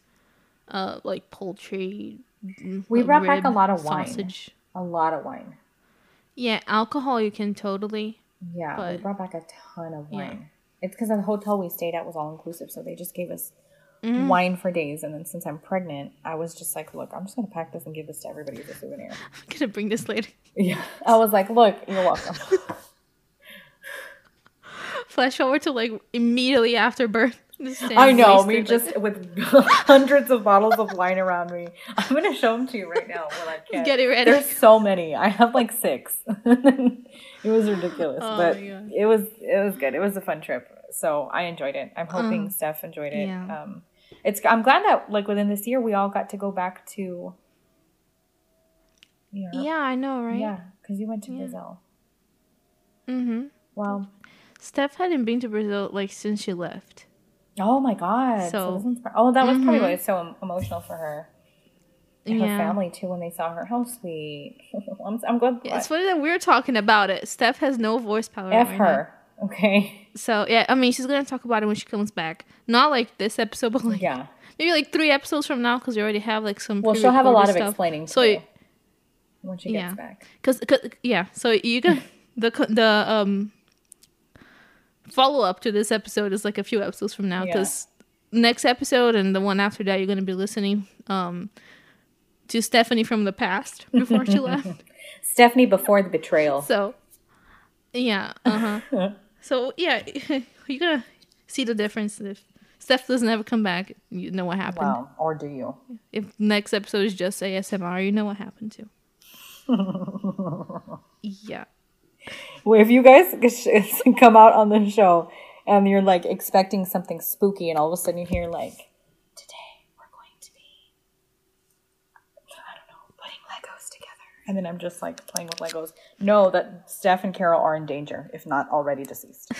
Speaker 1: uh, like poultry. mm,
Speaker 2: We
Speaker 1: uh,
Speaker 2: brought back a lot of wine. A lot of wine.
Speaker 1: Yeah, alcohol you can totally.
Speaker 2: Yeah, we brought back a ton of
Speaker 1: Yeah.
Speaker 2: wine. It's because the hotel we stayed at was all inclusive, so they just gave us
Speaker 1: Mm-hmm.
Speaker 2: wine for days. And then since I'm pregnant, I was just like, look, I'm just gonna pack this and give this to everybody as a souvenir.
Speaker 1: I'm gonna bring this later.
Speaker 2: Yeah, I was like, look, you're welcome.
Speaker 1: Flash forward to like immediately after birth.
Speaker 2: I know me
Speaker 1: like-
Speaker 2: just with hundreds of bottles of wine around me. I'm gonna show them to you right now when I can.
Speaker 1: Get it ready.
Speaker 2: There's so many. I have like six. it was ridiculous,
Speaker 1: Oh
Speaker 2: but it was it was good. It was a fun trip, so I enjoyed it. I'm hoping Steph enjoyed it.
Speaker 1: yeah.
Speaker 2: Um, it's I'm glad that like within this year we all got to go back to. Europe.
Speaker 1: Yeah, I know, right?
Speaker 2: Yeah, because you went to Brazil.
Speaker 1: Mm-hmm.
Speaker 2: Well,
Speaker 1: Steph hadn't been to Brazil like since she left.
Speaker 2: oh my god. So,
Speaker 1: So-
Speaker 2: oh, that was probably
Speaker 1: Mhm.
Speaker 2: why it's so emotional for her. And her family too when they saw her. How sweet. I'm, I'm glad.
Speaker 1: It's funny that we're talking about it. Steph has no voice power.
Speaker 2: F
Speaker 1: right
Speaker 2: her. Okay.
Speaker 1: So yeah, I mean, she's gonna talk about it when she comes back. Not like this episode, but like
Speaker 2: Yeah.
Speaker 1: maybe like three episodes from now, because we already have like some.
Speaker 2: Well, she'll have a lot of explaining to
Speaker 1: So
Speaker 2: when she
Speaker 1: yeah.
Speaker 2: gets back.
Speaker 1: Cause, cause yeah, so you can the the um follow up to this episode is like a few episodes from now
Speaker 2: Yeah.
Speaker 1: because next episode and the one after that you're gonna be listening um to Stephanie from the past before she left.
Speaker 2: Stephanie before the betrayal.
Speaker 1: So yeah, uh huh. So yeah, you're gonna see the difference if Steph doesn't ever come back. You know what happened.
Speaker 2: Wow. Or do you?
Speaker 1: If next episode is just ASMR, you know what happened too. yeah.
Speaker 2: Well, if you guys come out on the show and you're like expecting something spooky, and all of a sudden you hear like, "Today we're going to be, I don't know, putting Legos together," And then I'm just like playing with Legos. Know that Steph and Carol are in danger, if not already deceased.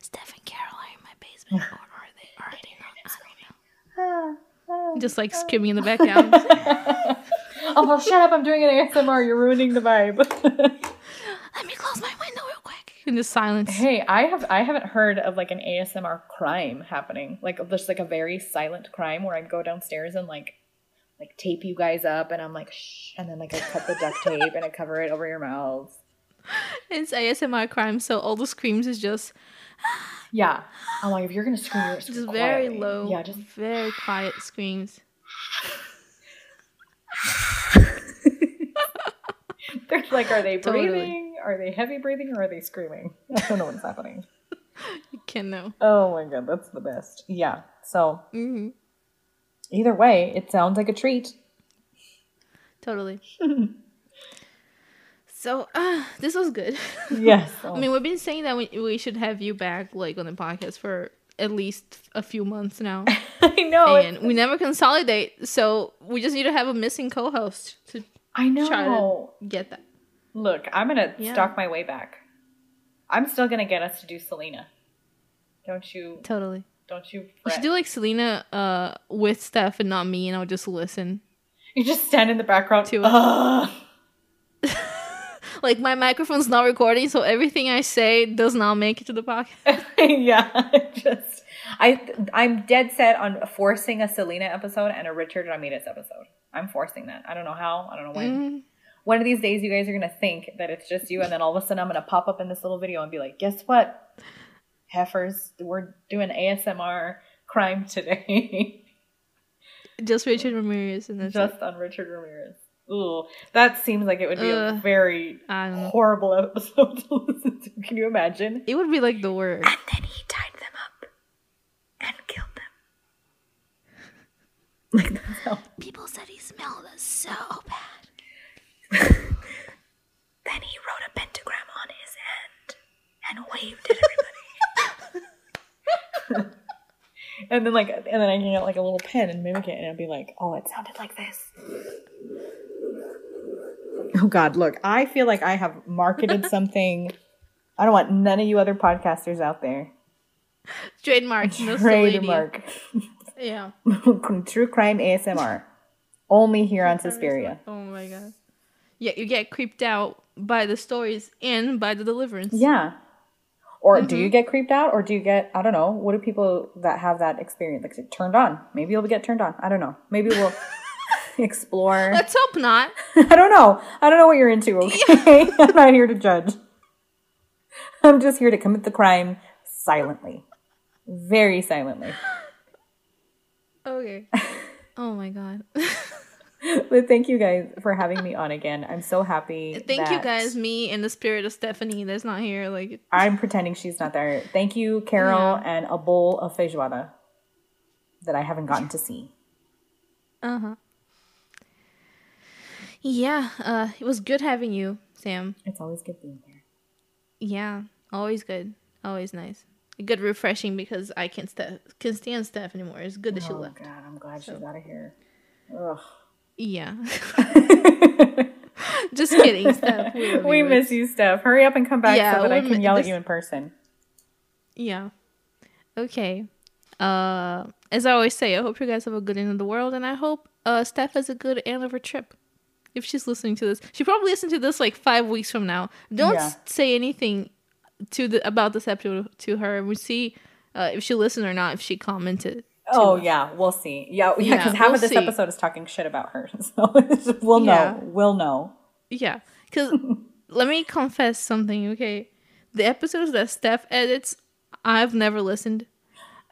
Speaker 1: Steph and Carol are in my basement, or are they? Are they not? I don't know. Ah, ah. Just like ah. screaming in the background.
Speaker 2: oh, well, shut up. I'm doing an ASMR. You're ruining the vibe.
Speaker 1: Let me close my window real quick. In the silence.
Speaker 2: hey, I have I haven't heard of like an ASMR crime happening. Like just like a very silent crime where I'd go downstairs and like like tape you guys up and I'm like shh and then like I cut the duct tape and I cover it over your mouths.
Speaker 1: It's ASMR crime, so all the screams is just
Speaker 2: Yeah. I'm like if you're gonna scream, you're
Speaker 1: just very
Speaker 2: quietly.
Speaker 1: low.
Speaker 2: Yeah, just
Speaker 1: very quiet screams.
Speaker 2: they're like, are they
Speaker 1: Totally.
Speaker 2: breathing? Are they heavy breathing or are they screaming? I don't know what's happening.
Speaker 1: You can know.
Speaker 2: Oh my god, that's the best. Yeah. So
Speaker 1: hmm
Speaker 2: either way, it sounds like a treat.
Speaker 1: Totally. so, uh, this was good.
Speaker 2: Yes.
Speaker 1: I mean, we've been saying that we, we should have you back, like, on the podcast for at least a few months now.
Speaker 2: I know.
Speaker 1: and we never consolidate, so we just need to have a missing co-host to
Speaker 2: I know.
Speaker 1: try to get that.
Speaker 2: Look, I'm gonna
Speaker 1: Yeah.
Speaker 2: stalk my way back. I'm still gonna get us to do Selena. Don't you?
Speaker 1: Totally.
Speaker 2: Don't you? Fret.
Speaker 1: should do like Selena uh with Steph and not me, and I'll just listen.
Speaker 2: you just stand in the background.
Speaker 1: To it. Like my microphone's not recording, so everything I say does not make it to the podcast.
Speaker 2: yeah, just I I'm dead set on forcing a Selena episode and a Richard Ramirez episode. I'm forcing that. I don't know how. I don't know when.
Speaker 1: Mhm.
Speaker 2: One of these days, you guys are gonna think that it's just you, and then all of a sudden, I'm gonna pop up in this little video and be like, "Guess what, heifers? We're doing ASMR crime today,
Speaker 1: Just Richard Ramirez, and that's
Speaker 2: just on Richard Ramirez." Ooh, that seems like it would be a very
Speaker 1: it. I don't know.
Speaker 2: horrible episode to listen to. Can you imagine?
Speaker 1: It would be like the worst.
Speaker 2: And then he tied them up and killed them. Like that's how.
Speaker 1: People said he smelled us so bad.
Speaker 2: Then he wrote a pentagram on his hand and waved at everybody. And then like, and then I can get like a little pen and mimic it, and it'd be like, oh, it sounded like this. Oh God! Look, I feel like I have marketed something. I don't want none of you other podcasters out there.
Speaker 1: Trademark. No Trademark.
Speaker 2: Trademark.
Speaker 1: Yeah.
Speaker 2: True crime ASMR. Only here on Suspiria.
Speaker 1: Oh my god. Yeah, you get creeped out by the stories and by the deliverance.
Speaker 2: Yeah. Or do you mm-hmm. get creeped out, or do you get I don't know? What do people that have that experience like turned on? Maybe you'll get turned on. I don't know. Maybe we'll explore.
Speaker 1: Let's hope not.
Speaker 2: I don't know. I don't know what you're into. Okay, I'm not here to judge. I'm just here to commit the crime silently, very silently.
Speaker 1: Okay. Oh my god.
Speaker 2: But thank you guys for having me on again. I'm so happy.
Speaker 1: Thank you guys, me and the spirit of Stephanie that's not here. Like
Speaker 2: I'm pretending she's not there. Thank you, Carol,
Speaker 1: Yeah.
Speaker 2: and a bowl of feijoada that I haven't gotten to see.
Speaker 1: uh-huh. Yeah, uh it was good having you, Sam.
Speaker 2: It's always good being here.
Speaker 1: Yeah, always good. Always nice. Good refreshing because I can't st- can stand Steph anymore. It's good that she left. oh.
Speaker 2: God, I'm glad she's out of here. Ugh.
Speaker 1: Yeah. Just kidding, Steph. We,
Speaker 2: we miss you, Steph. Hurry up and come back
Speaker 1: Yeah,
Speaker 2: so that I can yell at you in person.
Speaker 1: Yeah. Okay. Uh, as I always say, I hope you guys have a good end of the world, and I hope uh Steph has a good end of her trip. If she's listening to this, she probably listened to this like five weeks from now. Don't
Speaker 2: Yeah.
Speaker 1: say anything to the about this episode to her. We see uh, if she listened or not. If she commented.
Speaker 2: Oh yeah, we'll see. Yeah, yeah,
Speaker 1: Yeah,
Speaker 2: because half
Speaker 1: we'll
Speaker 2: of this
Speaker 1: see.
Speaker 2: episode is talking shit about her, so we'll know. We'll know.
Speaker 1: Yeah, because let me confess something. Okay, the episodes that Steph edits, I've never listened,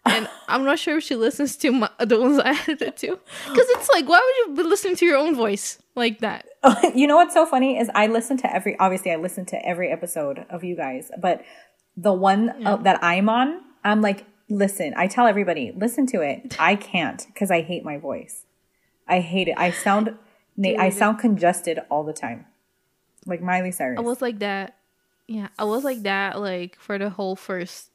Speaker 1: and I'm not sure if she listens to my, the ones I edited to. Because it's like, why would you be listening to your own voice like that?
Speaker 2: you know what's so funny is I listen to every. Obviously, I listen to every episode of you guys, but the one uh, that I'm on, I'm like, listen. I tell everybody, listen to it. I can't because I hate my voice. I hate it. I sound, na- I sound congested all the time, like Miley Cyrus.
Speaker 1: I was like that. Yeah, I was like that like for the whole first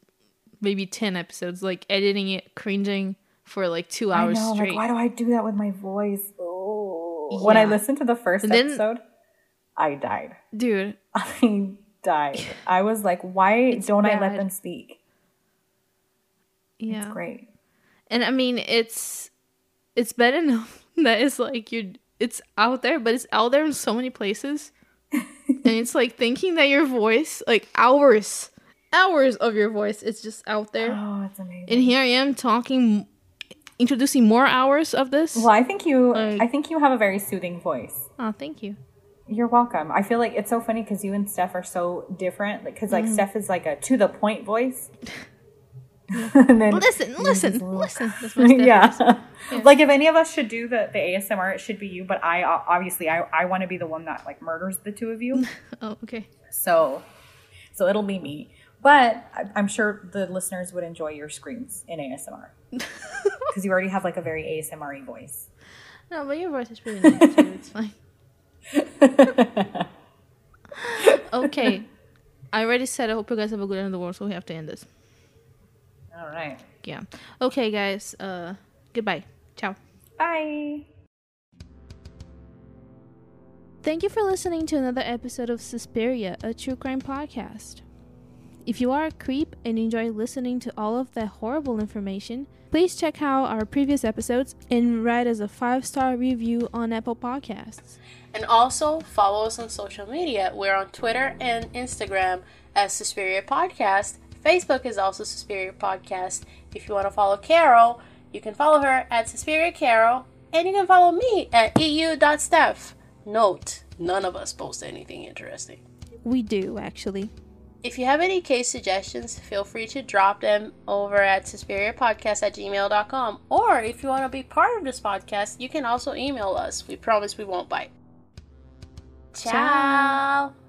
Speaker 1: maybe ten episodes, like editing it, cringing for like two
Speaker 2: I
Speaker 1: hours
Speaker 2: know.
Speaker 1: straight.
Speaker 2: Like, why do I do that with my voice? Oh. when I listened to the first
Speaker 1: then-
Speaker 2: episode, I died.
Speaker 1: dude.
Speaker 2: I died. I was like, why don't I let them speak?
Speaker 1: Yeah.
Speaker 2: It's great.
Speaker 1: And I mean, it's it's better enough that it's like you it's out there, but it's out there in so many places. and it's like thinking that your voice, like hours, hours of your voice, it's just out there.
Speaker 2: Oh, it's amazing.
Speaker 1: And here I am talking, introducing more hours of this.
Speaker 2: well, I think you
Speaker 1: Like-
Speaker 2: I think you have a very soothing voice.
Speaker 1: Oh, thank you.
Speaker 2: You're welcome. I feel like it's so funny because you and Steph are so different. Because like
Speaker 1: Mm.
Speaker 2: Steph is like a to the point voice. then
Speaker 1: Listen, listen,
Speaker 2: little-
Speaker 1: listen.
Speaker 2: Yeah.
Speaker 1: Yeah.
Speaker 2: Like if any of us should do the, the ASMR, it should be you. But I obviously I, I want to be the one that like murders the two of you.
Speaker 1: Oh, okay.
Speaker 2: So so it'll be me. But I'm sure the listeners would enjoy your screams in ASMR because you already have like a very ASMR voice.
Speaker 1: No, but your voice is pretty nice too. It's fine. Okay. I already said I hope you guys have a good end of the world, so we have to end this.
Speaker 2: All right.
Speaker 1: Yeah. Okay, guys. Uh, goodbye. Ciao.
Speaker 2: Bye.
Speaker 1: Thank you for listening to another episode of Suspiria, a true crime podcast. If you are a creep and enjoy listening to all of that horrible information, please check out our previous episodes and write us a five star review on Apple Podcasts.
Speaker 4: And also follow us on social media. We're on Twitter and Instagram as Suspiria Podcast. Facebook is also Suspiria Podcast. If you want to follow Carol, you can follow her at Suspiria Carol. And you can follow me at eu.steph. Note, none of us post anything interesting.
Speaker 1: We do, actually.
Speaker 4: If you have any case suggestions, feel free to drop them over at suspiriapodcast at gmail.com. Or if you want to be part of this podcast, you can also email us. We promise we won't bite. Ciao.
Speaker 1: Ciao.